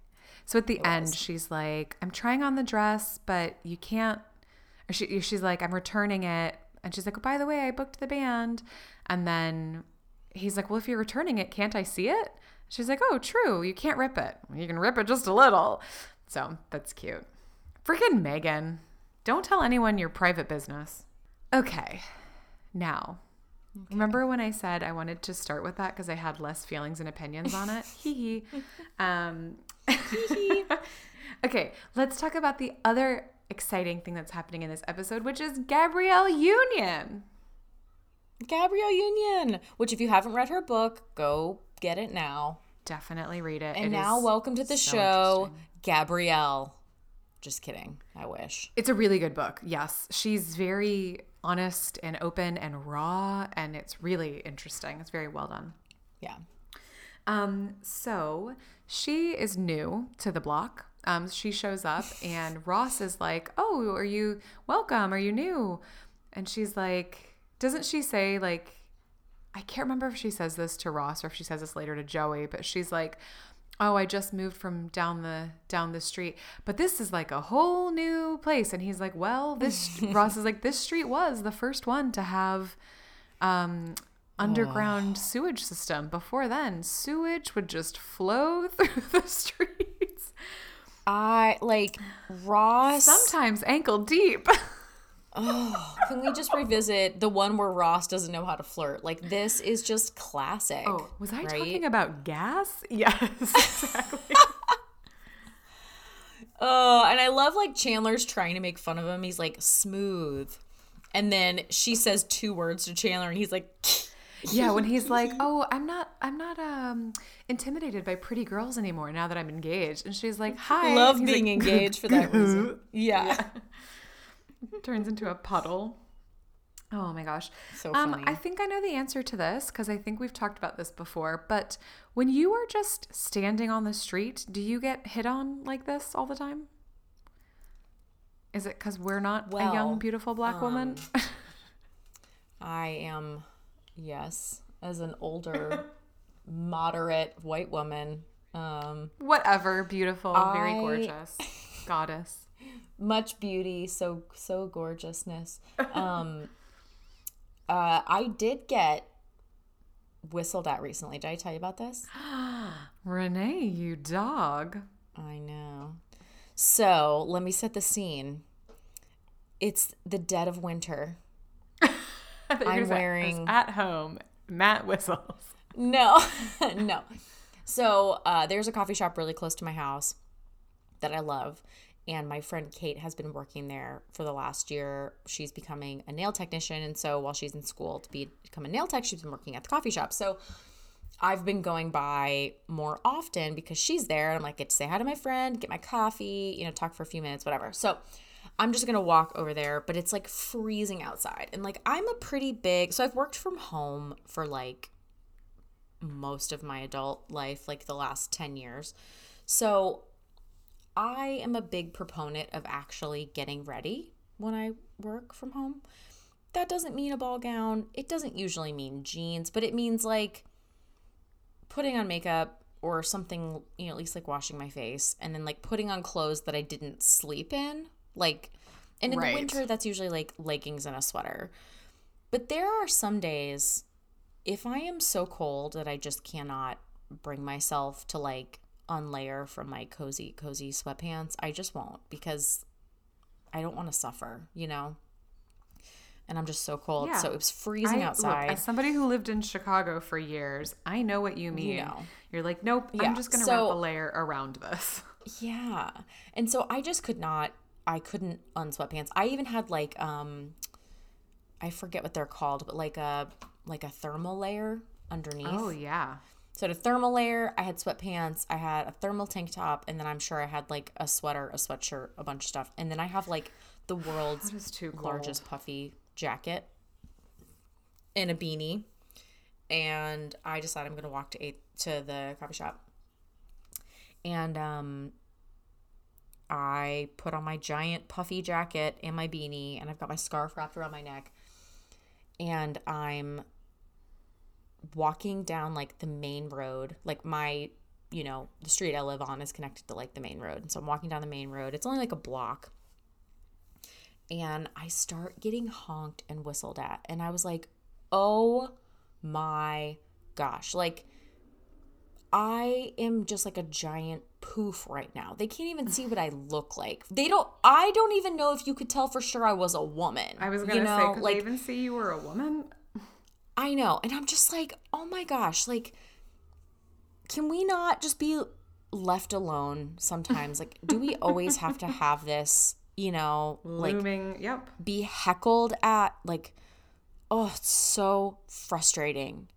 so at the end she's like i'm trying on the dress but you can't or she, she's like i'm returning it And she's like, oh, by the way, I booked the band. And then he's like, well, if you're returning it, can't I see it? She's like, oh, true. You can't rip it. You can rip it just a little. So that's cute. Freaking Megan. Don't tell anyone your private business. Okay. Now, okay. remember when I said I wanted to start with that because I had less feelings and opinions on it? Hee hee. Um, okay, let's talk about the other exciting thing that's happening in this episode, which is Gabrielle Union. Gabrielle Union, which if you haven't read her book, go get it now. Definitely read it. And it now, welcome to the so show, Gabrielle. Just kidding. I wish. It's a really good book. Yes. She's very honest and open and raw, and it's really interesting. It's very well done. Yeah. Um, so she is new to the block. Um, she shows up, and Ross is like, Oh, are you welcome? Are you new? And she's like, Doesn't she say, like, I can't remember if she says this to Ross or if she says this later to Joey, but she's like, "Oh, I just moved from down the down the street, but this is like a whole new place." And he's like, "Well, this Ross is like this street was the first one to have um underground oh. sewage system. Before then, sewage would just flow through the streets. I like Ross sometimes ankle deep. Oh, can we just revisit the one where Ross doesn't know how to flirt? Like this is just classic. Oh, was I right? talking about gas? Yes, exactly. oh, and I love like Chandler's trying to make fun of him. He's like smooth. And then she says two words to Chandler and he's like Yeah, when he's like, "Oh, I'm not I'm not um intimidated by pretty girls anymore now that I'm engaged." And she's like, "Hi." Love being like, engaged for that reason. yeah. yeah. Turns into a puddle. Oh my gosh. So funny. Um, I think I know the answer to this because I think we've talked about this before. But when you are just standing on the street, do you get hit on like this all the time? Is it because we're not well, a young, beautiful black um, woman? I am, yes, as an older, moderate white woman. Um, Whatever, beautiful, I, very gorgeous, goddess much beauty, so so gorgeousness. Um, uh, I did get whistled at recently. Did I tell you about this? Renee, you dog. I know. So let me set the scene. It's the dead of winter. I'm wearing at home. Matt whistles. No, no. So uh, there's a coffee shop really close to my house that I love, and my friend Kate has been working there for the last year. She's becoming a nail technician, and so while she's in school to be, become a nail tech, she's been working at the coffee shop. So I've been going by more often because she's there. And I'm like, get to say hi to my friend, get my coffee, you know, talk for a few minutes, whatever. So I'm just gonna walk over there, but it's like freezing outside. And like I'm a pretty big so I've worked from home for like most of my adult life, like the last 10 years. So I am a big proponent of actually getting ready when I work from home. That doesn't mean a ball gown. It doesn't usually mean jeans, but it means like putting on makeup or something, you know, at least like washing my face and then like putting on clothes that I didn't sleep in. Like, and in right. the winter, that's usually like leggings and a sweater. But there are some days, if I am so cold that I just cannot bring myself to like unlayer from my cozy, cozy sweatpants. I just won't because I don't want to suffer, you know? And I'm just so cold. Yeah. So it was freezing I, outside. Look, as somebody who lived in Chicago for years, I know what you mean. You know. You're like, nope, yeah. I'm just going to so, wrap a layer around this. Yeah. And so I just could not, I couldn't unsweatpants. I even had like, um, I forget what they're called, but like a, like a thermal layer underneath. Oh, yeah. So a thermal layer, I had sweatpants, I had a thermal tank top, and then I'm sure I had like a sweater, a sweatshirt, a bunch of stuff. And then I have like the world's largest puffy jacket and a beanie. And I decided I'm gonna walk to eight to the coffee shop. And um I put on my giant puffy jacket and my beanie, and I've got my scarf wrapped around my neck. And I'm walking down like the main road, like my, you know, the street I live on is connected to like the main road. And so I'm walking down the main road. It's only like a block. and I start getting honked and whistled at. And I was like, oh my gosh. Like, I am just like a giant poof right now. They can't even see what I look like. They don't. I don't even know if you could tell for sure I was a woman. I was gonna you say, could like they even see you were a woman? I know, and I'm just like, oh my gosh, like, can we not just be left alone sometimes? Like, do we always have to have this? You know, like Looming. Yep. be heckled at like oh it's so frustrating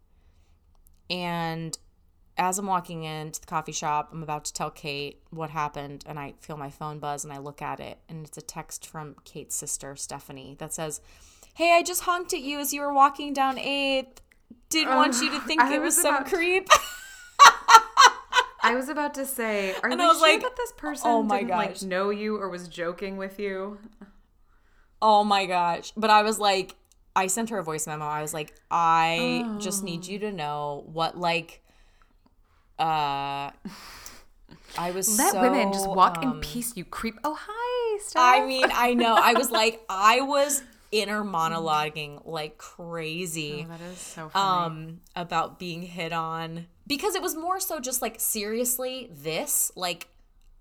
and as i'm walking into the coffee shop i'm about to tell kate what happened and i feel my phone buzz and i look at it and it's a text from kate's sister stephanie that says hey i just honked at you as you were walking down 8th didn't want you to think I it was, was some creep I was about to say, are And was sure like, that this person oh my didn't gosh. like know you or was joking with you? Oh my gosh. But I was like, I sent her a voice memo. I was like, I just need you to know what, like, uh, I was Let so, women just walk in um, peace, you creep. Oh, hi, Steph. I mean, I know. I was like, I was inner monologuing like crazy Oh, that is so funny. um about being hit on because it was more so just like seriously this like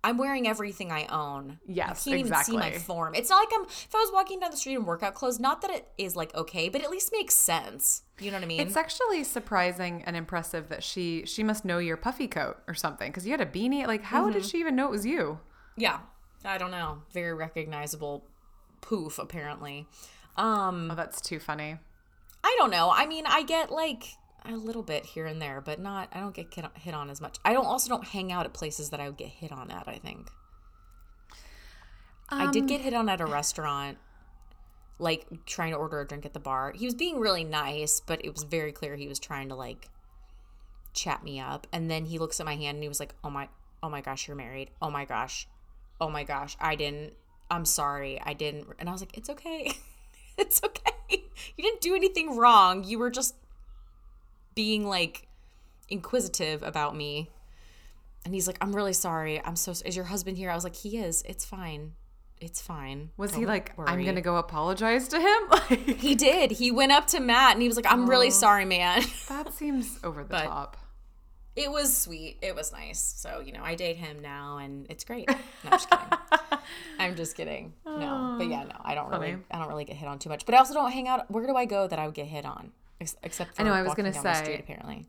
I'm wearing everything I own. Yes, you can't even see my form. It's not like I'm if I was walking down the street in workout clothes. Not that it is like okay, but at least makes sense. You know what I mean? It's actually surprising and impressive that she she must know your puffy coat or something because you had a beanie. Like, how Mm-hmm. did she even know it was you? yeah, I don't know. Very recognizable poof apparently. Um, Oh, that's too funny. I don't know. I mean, I get like a little bit here and there, but not. I don't get hit- on as much. I don't also don't hang out at places that I would get hit on at. I think I Um, did get hit on at a restaurant, like trying to order a drink at the bar. He was being really nice, but it was very clear he was trying to like chat me up. And then he looks at my hand and he was like, "Oh my, oh my gosh, you're married. Oh my gosh, oh my gosh, I didn't. I'm sorry, I didn't." And I was like, "It's okay." it's okay. You didn't do anything wrong. You were just being like inquisitive about me. And he's like, I'm really sorry. I'm so. Is your husband here? I was like, he is. It's fine. It's fine. Was he Don't like, I'm gonna go apologize to him? Like, He did. He went up to Matt and he was like, I'm really sorry, man. that seems over the But- top. It was sweet. It was nice. So, you know, I date him now and it's great. No, I'm just kidding. I'm just kidding. No. But yeah, no, I don't really Funny. I don't really get hit on too much. But I also don't hang out where do I go that I would get hit on? Ex- Except for I know, I was gonna say- street, apparently.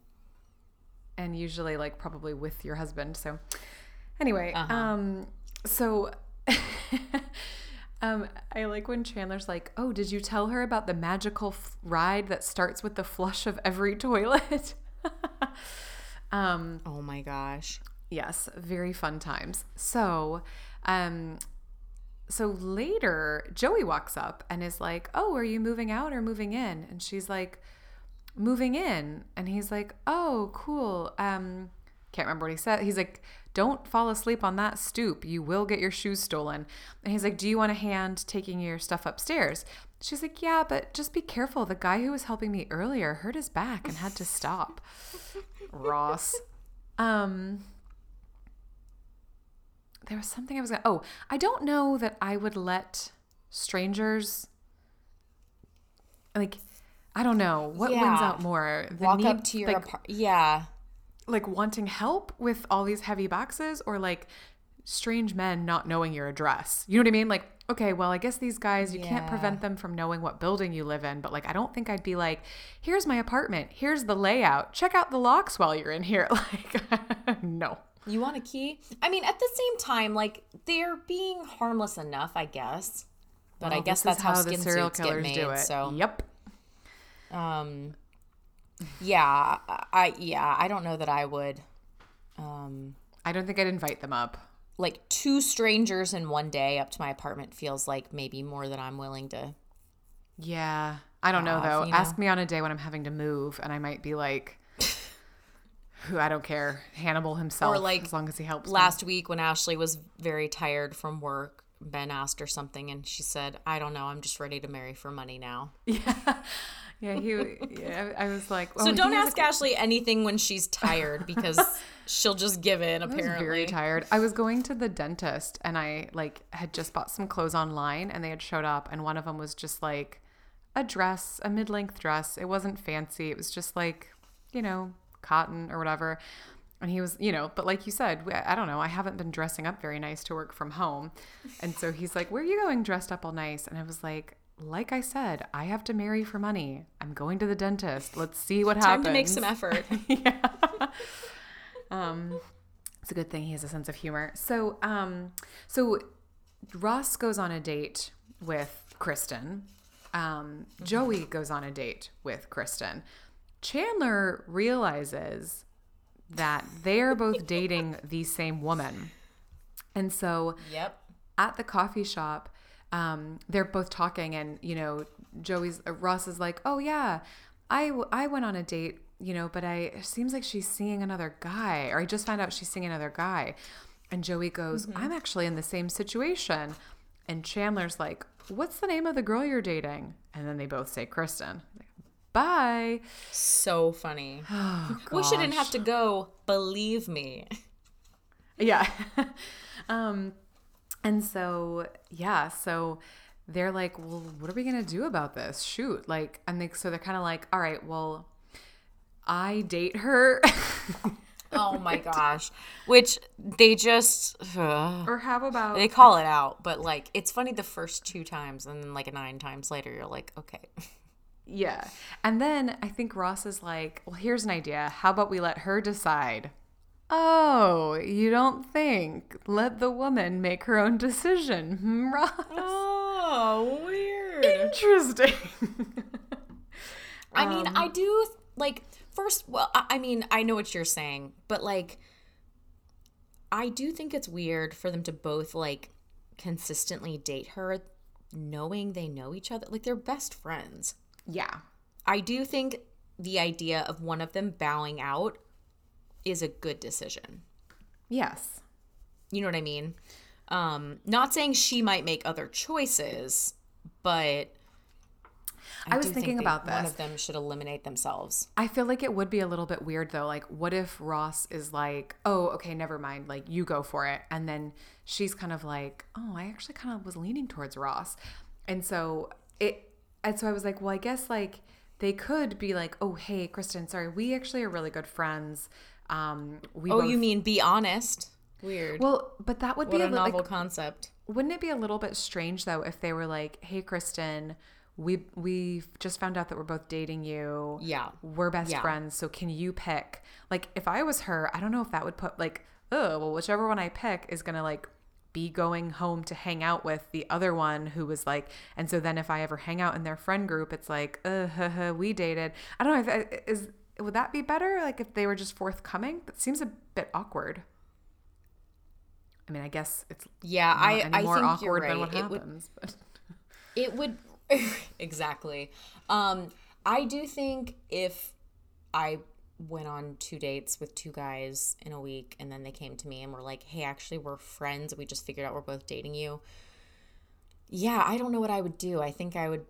and usually like probably with your husband. So anyway, Uh-huh. um so um I like when Chandler's like, "Oh, did you tell her about the magical f- ride that starts with the flush of every toilet?" um Oh my gosh. Yes, very fun times. So, um, so later, Joey walks up and is like, "Oh, are you moving out or moving in?" And she's like, "Moving in." And he's like, "Oh, cool." Um, can't remember what he said. He's like, "Don't fall asleep on that stoop. You will get your shoes stolen." And he's like, "Do you want a hand taking your stuff upstairs?" She's like, "Yeah, but just be careful. The guy who was helping me earlier hurt his back and had to stop." Ross. Um there was something I was gonna. Oh, I don't know that I would let strangers. Like, I don't know what wins out more. The Walk need- up to your like, apart- Yeah. like wanting help with all these heavy boxes, or like strange men not knowing your address. You know what I mean? Like, okay, well, I guess these guys you can't prevent them from knowing what building you live in, but like, I don't think I'd be like, here's my apartment, here's the layout, check out the locks while you're in here. Like, no. You want a key? I mean, at the same time, like they're being harmless enough, I guess. But I guess that's how, the skin serial suits get killers made. do it. So, yep. um, yeah, I yeah, I don't know that I would. Um, I don't think I'd invite them up. Like two strangers in one day up to my apartment feels like maybe more than I'm willing to. Yeah. I don't know Off, though. you know? Ask me on a day when I'm having to move and I might be like who I don't care. Hannibal himself. Or, like, as long as he helps. me. Last week when Ashley was very tired from work, Ben asked her something, and she said, "I don't know. I'm just ready to marry for money now." Yeah. Yeah, he yeah, I was like, So oh, don't he has ask Ashley anything when she's tired because she'll just give in. Apparently, very tired. I was going to the dentist and I like had just bought some clothes online and they had showed up and one of them was just like a dress, a mid-length dress. It wasn't fancy. It was just like, you know, cotton or whatever. And he was, you know, but like you said, I don't know. I haven't been dressing up very nice to work from home. And so he's like, Where are you going dressed up all nice? And I was like, Like I said, I have to marry for money. I'm going to the dentist. Let's see what time happens. to make some effort. yeah. Um, it's a good thing he has a sense of humor. So, um, so Ross goes on a date with Kristen. Um, Joey goes on a date with Kristen. Chandler realizes that they are both dating the same woman. And so yep. at the coffee shop, um, they're both talking, and you know, Joey's uh, Ross is like, "Oh yeah, I I went on a date, you know, but I it seems like she's seeing another guy, or I just found out she's seeing another guy." And Joey goes, "I'm actually in the same situation," and Chandler's like, "What's the name of the girl you're dating?" And then they both say Kristen. Bye. So funny. Oh, Wish I didn't have to go. Believe me. Yeah. um, and so, yeah, so they're like, well, what are we going to do about this? Shoot. Like, and they, so they're kind of like, all right, well, I date her. Oh my gosh. Which they just ugh. or how about, they call it out, but like it's funny the first two times and then like nine times later you're like, okay. yeah. And then I think Ross is like, well, here's an idea. How about we let her decide? Oh, you don't think? Let the woman make her own decision. Hmm, Ross? Oh, weird. Interesting. I mean, I do like first. Well, I, I mean, I know what you're saying, but like, I do think it's weird for them to both like consistently date her, knowing they know each other. Like they're best friends. yeah. I do think the idea of one of them bowing out is a good decision. Yes. You know what I mean? Um, not saying she might make other choices, but I was do thinking think about One of them should eliminate themselves. I feel like it would be a little bit weird though. Like, what if Ross is like, oh, okay, never mind. Like, you go for it. And then she's kind of like, oh, I actually kind of was leaning towards Ross. And so it, and so I was like, well, I guess like they could be like, oh, hey, Kristen, sorry, we actually are really good friends. Um, we Oh, both- you mean be honest? Weird. well, but that would what be a a novel like, concept. wouldn't it be a little bit strange though if they were like, "Hey, Kristen, we we just found out that we're both dating you. Yeah. we're best Yeah. friends. So can you pick? Like, if I was her, I don't know if that would put like, oh, well, whichever one I pick is gonna like be going home to hang out with the other one who was like, and so then if I ever hang out in their friend group, it's like, uh, huh, huh, we dated. I don't know if uh, is would that be better? Like if they were just forthcoming? That seems a bit awkward. I mean, I guess it's Yeah, I I more think awkward you're right. than what it would happens. but it would exactly. Um, I do think if I went on two dates with two guys in a week and then they came to me and were like, "Hey, actually, we're friends. We just figured out we're both dating you." Yeah, I don't know what I would do. I think I would,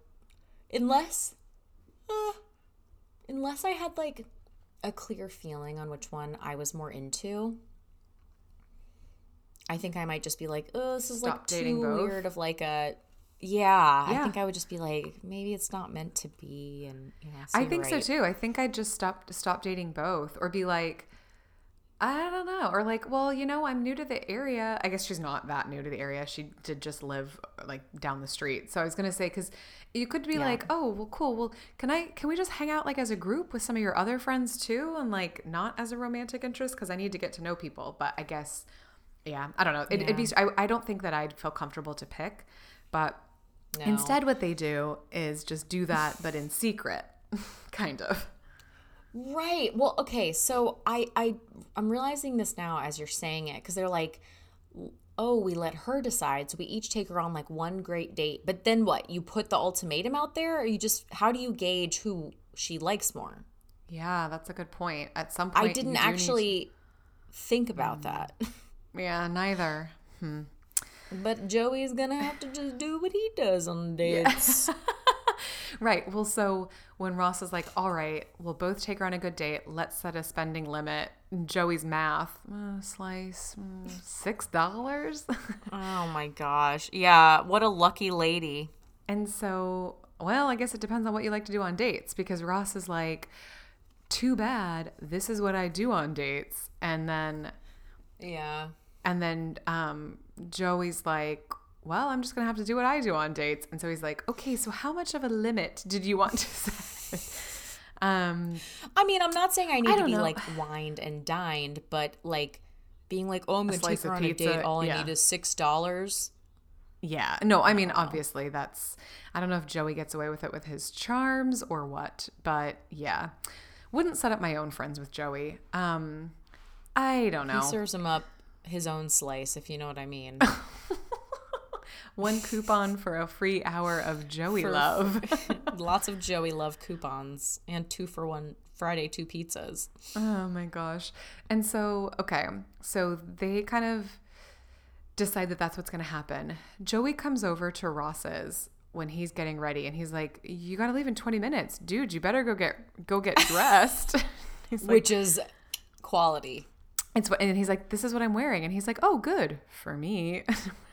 unless, uh, unless I had like a clear feeling on which one I was more into. I think I might just be like, oh, this is Stop like too both? weird of like a yeah, I think I would just be like, maybe it's not meant to be, and you know. I think right. so too. I think I'd just stop stop dating both, or be like, I don't know, or like, well, you know, I'm new to the area. I guess she's not that new to the area. She did just live uh, like down the street. So I was gonna say because you could be like, oh, well, cool. Well, can I can we just hang out like as a group with some of your other friends too, and like not as a romantic interest because I need to get to know people. But I guess, yeah, I don't know. It, It'd be. I, I don't think that I'd feel comfortable to pick, but. No. Instead, what they do is just do that, but in secret, kind of. Right. Well, okay. So I I I'm realizing this now as you're saying it because they're like, oh, we let her decide, so we each take her on like one great date. But then what? You put the ultimatum out there, or you just how do you gauge who she likes more? Yeah, that's a good point. At some point, I didn't you do need actually think hmm. about that. yeah, neither. Hmm. But Joey's gonna have to just do what he does on dates. Right. Well, so when Ross is like, all right, we'll both take her on a good date. Let's set a spending limit. Joey's math, uh, slice, mm, $6. Oh my gosh. Yeah, what a lucky lady. and so, well, I guess it depends on what you like to do on dates because Ross is like, too bad. This is what I do on dates. And then Yeah. And then um, Joey's like, well, I'm just going to have to do what I do on dates. And so he's like, okay, so how much of a limit did you want to set? um, I mean, I'm not saying I need to be know. like wined and dined, but like being like, oh, I'm gonna take slice her on a date. All yeah. I need is six dollars. yeah. No, I mean, obviously, that's, I don't know if Joey gets away with it with his charms or what, but yeah. Wouldn't set up my own friends with Joey. Um, I don't know. He serves him up his own slice, if you know what I mean. One coupon for a free hour of Joey For- love. Lots of Joey love coupons and two for one Friday two pizzas. Oh my gosh. And so, okay, so they kind of decide that that's what's going to happen. Joey comes over to Ross's when he's getting ready and he's like, "You got to leave in 20 minutes. Dude, you better go get go get dressed." like, Which is quality. It's what and he's like, "This is what I'm wearing." And he's like, "Oh, good for me."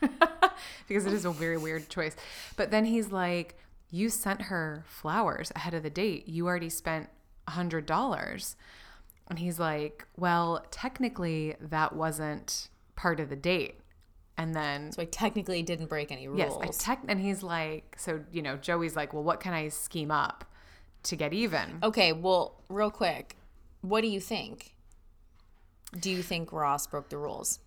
because it is a very weird choice. But then he's like, "You sent her flowers ahead of the date. You already spent a $100." And he's like, "Well, technically that wasn't part of the date." And then So I technically didn't break any rules. yes, I tech and he's like, so you know, Joey's like, "Well, what can I scheme up to get even?" okay, well, real quick, what do you think? Do you think Ross broke the rules?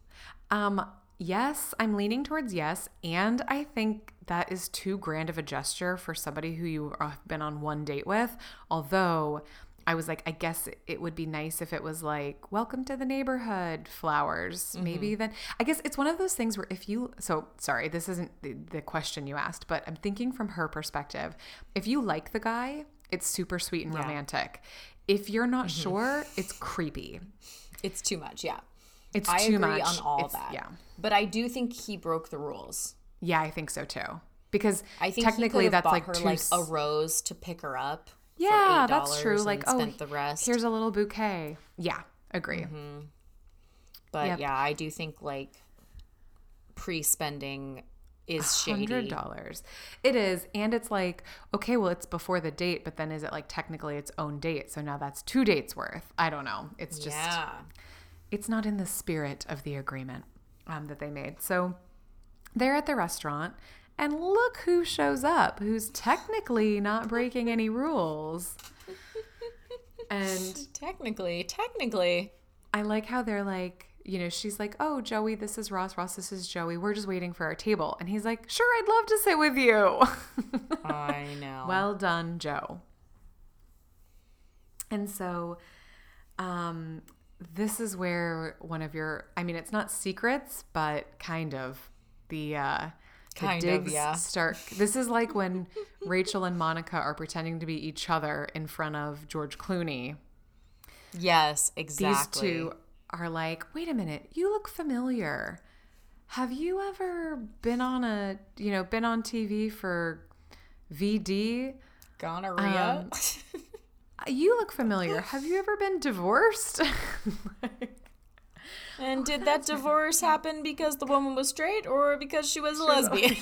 Um, yes, I'm leaning towards yes, and I think that is too grand of a gesture for somebody who you have been on one date with. Although I was like, I guess it would be nice if it was like, "Welcome to the neighborhood," flowers. Mm-hmm. Maybe then I guess it's one of those things where if you so sorry, this isn't the, the question you asked, but I'm thinking from her perspective. If you like the guy, it's super sweet and romantic. If you're not mm-hmm. sure, it's creepy. It's too much, yeah. It's I too agree much on all It's- that. Yeah. But I do think he broke the rules. Yeah, I think so too. Because I think technically he could have that's like her two. like a rose to pick her up. for yeah, $8 that's true. Like oh, the rest. here's a little bouquet. Yeah, agree. Mm-hmm. but yep. yeah, I do think like pre-spending is shady. Hundred dollars. It is, and it's like okay, well, it's before the date, but then is it like technically its own date? So now that's two dates worth. I don't know. It's just yeah. it's not in the spirit of the agreement um, that they made. So they're at the restaurant, and look who shows up, who's technically not breaking any rules. And Technically, technically. I like how they're like, you know, she's like, "Oh, Joey, this is Ross. Ross, this is Joey. We're just waiting for our table." And he's like, "Sure, I'd love to sit with you." I know. well done, Joe. And so, um, this is where one of your, I mean, it's not secrets, but kind of the, uh, the Kind of, digs yeah. start. This is like when Rachel and Monica are pretending to be each other in front of George Clooney. yes, exactly. These two are like, wait a minute, you look familiar. Have you ever been on a, you know, been on TV for VD? gonorrhea. Um, You look familiar. Have you ever been divorced? like, and did that divorce happen because the woman was straight or because she was a lesbian?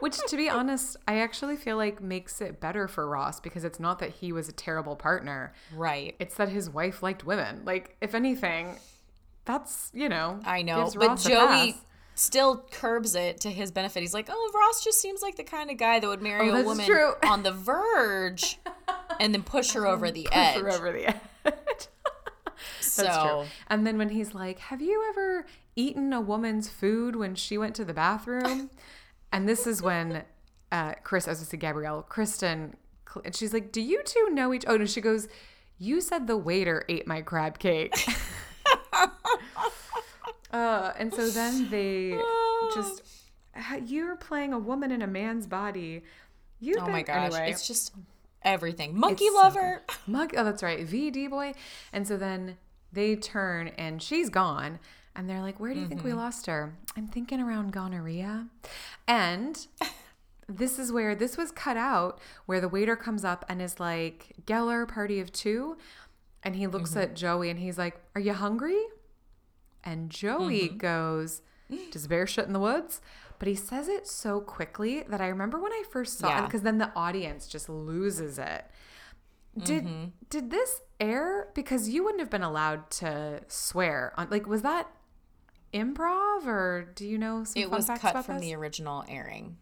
Which, to be honest, I actually feel like makes it better for Ross because it's not that he was a terrible partner. right. It's that his wife liked women. Like, if anything, that's, you know, I know, but Ross Joey still curbs it to his benefit. He's like, "Oh, Ross just seems like the kind of guy that would marry Oh, a woman true. on the verge and then push her over the Push edge." her over the edge. so That's true. And then when he's like, Have you ever eaten a woman's food when she went to the bathroom? And this is when uh, Chris, as I said, Gabrielle, Kristen, and she's like, Do you two know each Oh, no, she goes, You said the waiter ate my crab cake. uh, and so then they just, you're playing a woman in a man's body. You've oh been, my gosh, anyway. it's just everything. Monkey so lover. Mug. Oh, that's right. VD boy. And so then they turn and she's gone. And they're like, Where do you think we lost her? I'm thinking around gonorrhea. And this is where this was cut out, where the waiter comes up and is like, Geller, party of two. And he looks Mm-hmm. at Joey and he's like, Are you hungry? And Joey Mm-hmm. goes, Does bear shit in the woods? But he says it so quickly that I remember when I first saw it, because then the audience just loses it. Did Mm-hmm. did this air? Because you wouldn't have been allowed to swear on like was that improv or do you know some It was cut from this? the original airing,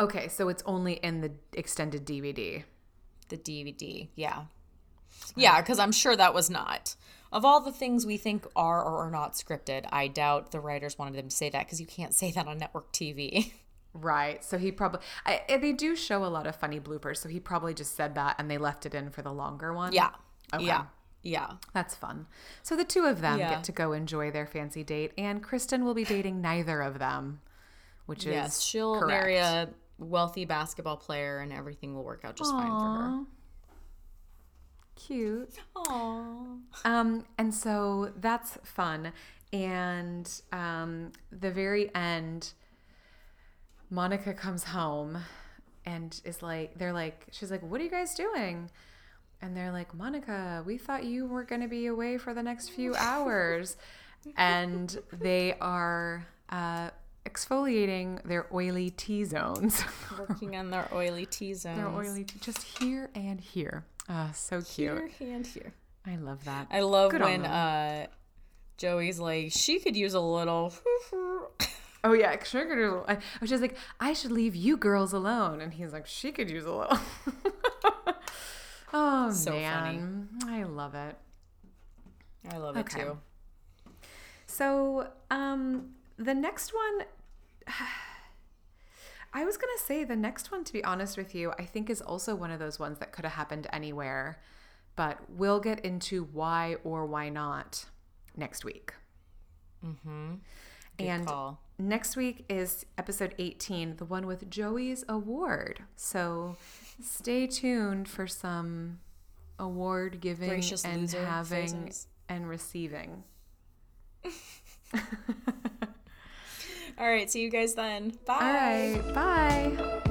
Okay, so it's only in the extended DVD. the DVD. Yeah. Yeah, because I'm sure that was not. Of all the things we think are or are not scripted, I doubt the writers wanted them to say that because you can't say that on network TV. Right. So he probably I, they do show a lot of funny bloopers. So he probably just said that and they left it in for the longer one. yeah. Okay. Yeah. Yeah. That's fun. So the two of them Yeah. get to go enjoy their fancy date, and Kristen will be dating neither of them, which Yes, is she'll correct. marry a wealthy basketball player and everything will work out just fine for her. Cute. Aww. Um, and so that's fun. And um, the very end, Monica comes home and is like, they're like, she's like, what are you guys doing? And they're like, Monica, we thought you were going to be away for the next few hours. and they are uh, exfoliating their oily T zones. Working on their oily T zones. their oily, T- just here and here. Ah, so cute. Here and here. I love that. I love Good when uh, Joey's like, she could use a little. Oh yeah, sugar. I was just like, I should leave you girls alone, and he's like, she could use a little. oh So man, I love it. I love it Okay. too. So, um, the next one, I was gonna say the next one. To be honest with you, I think is also one of those ones that could have happened anywhere, but we'll get into why or why not next week. Mm-hmm. Good And call. Next week is episode 18, the one with Joey's award. So stay tuned for some award giving Gracious and having phrases. and receiving. All right. See you guys then. Bye. All right, bye.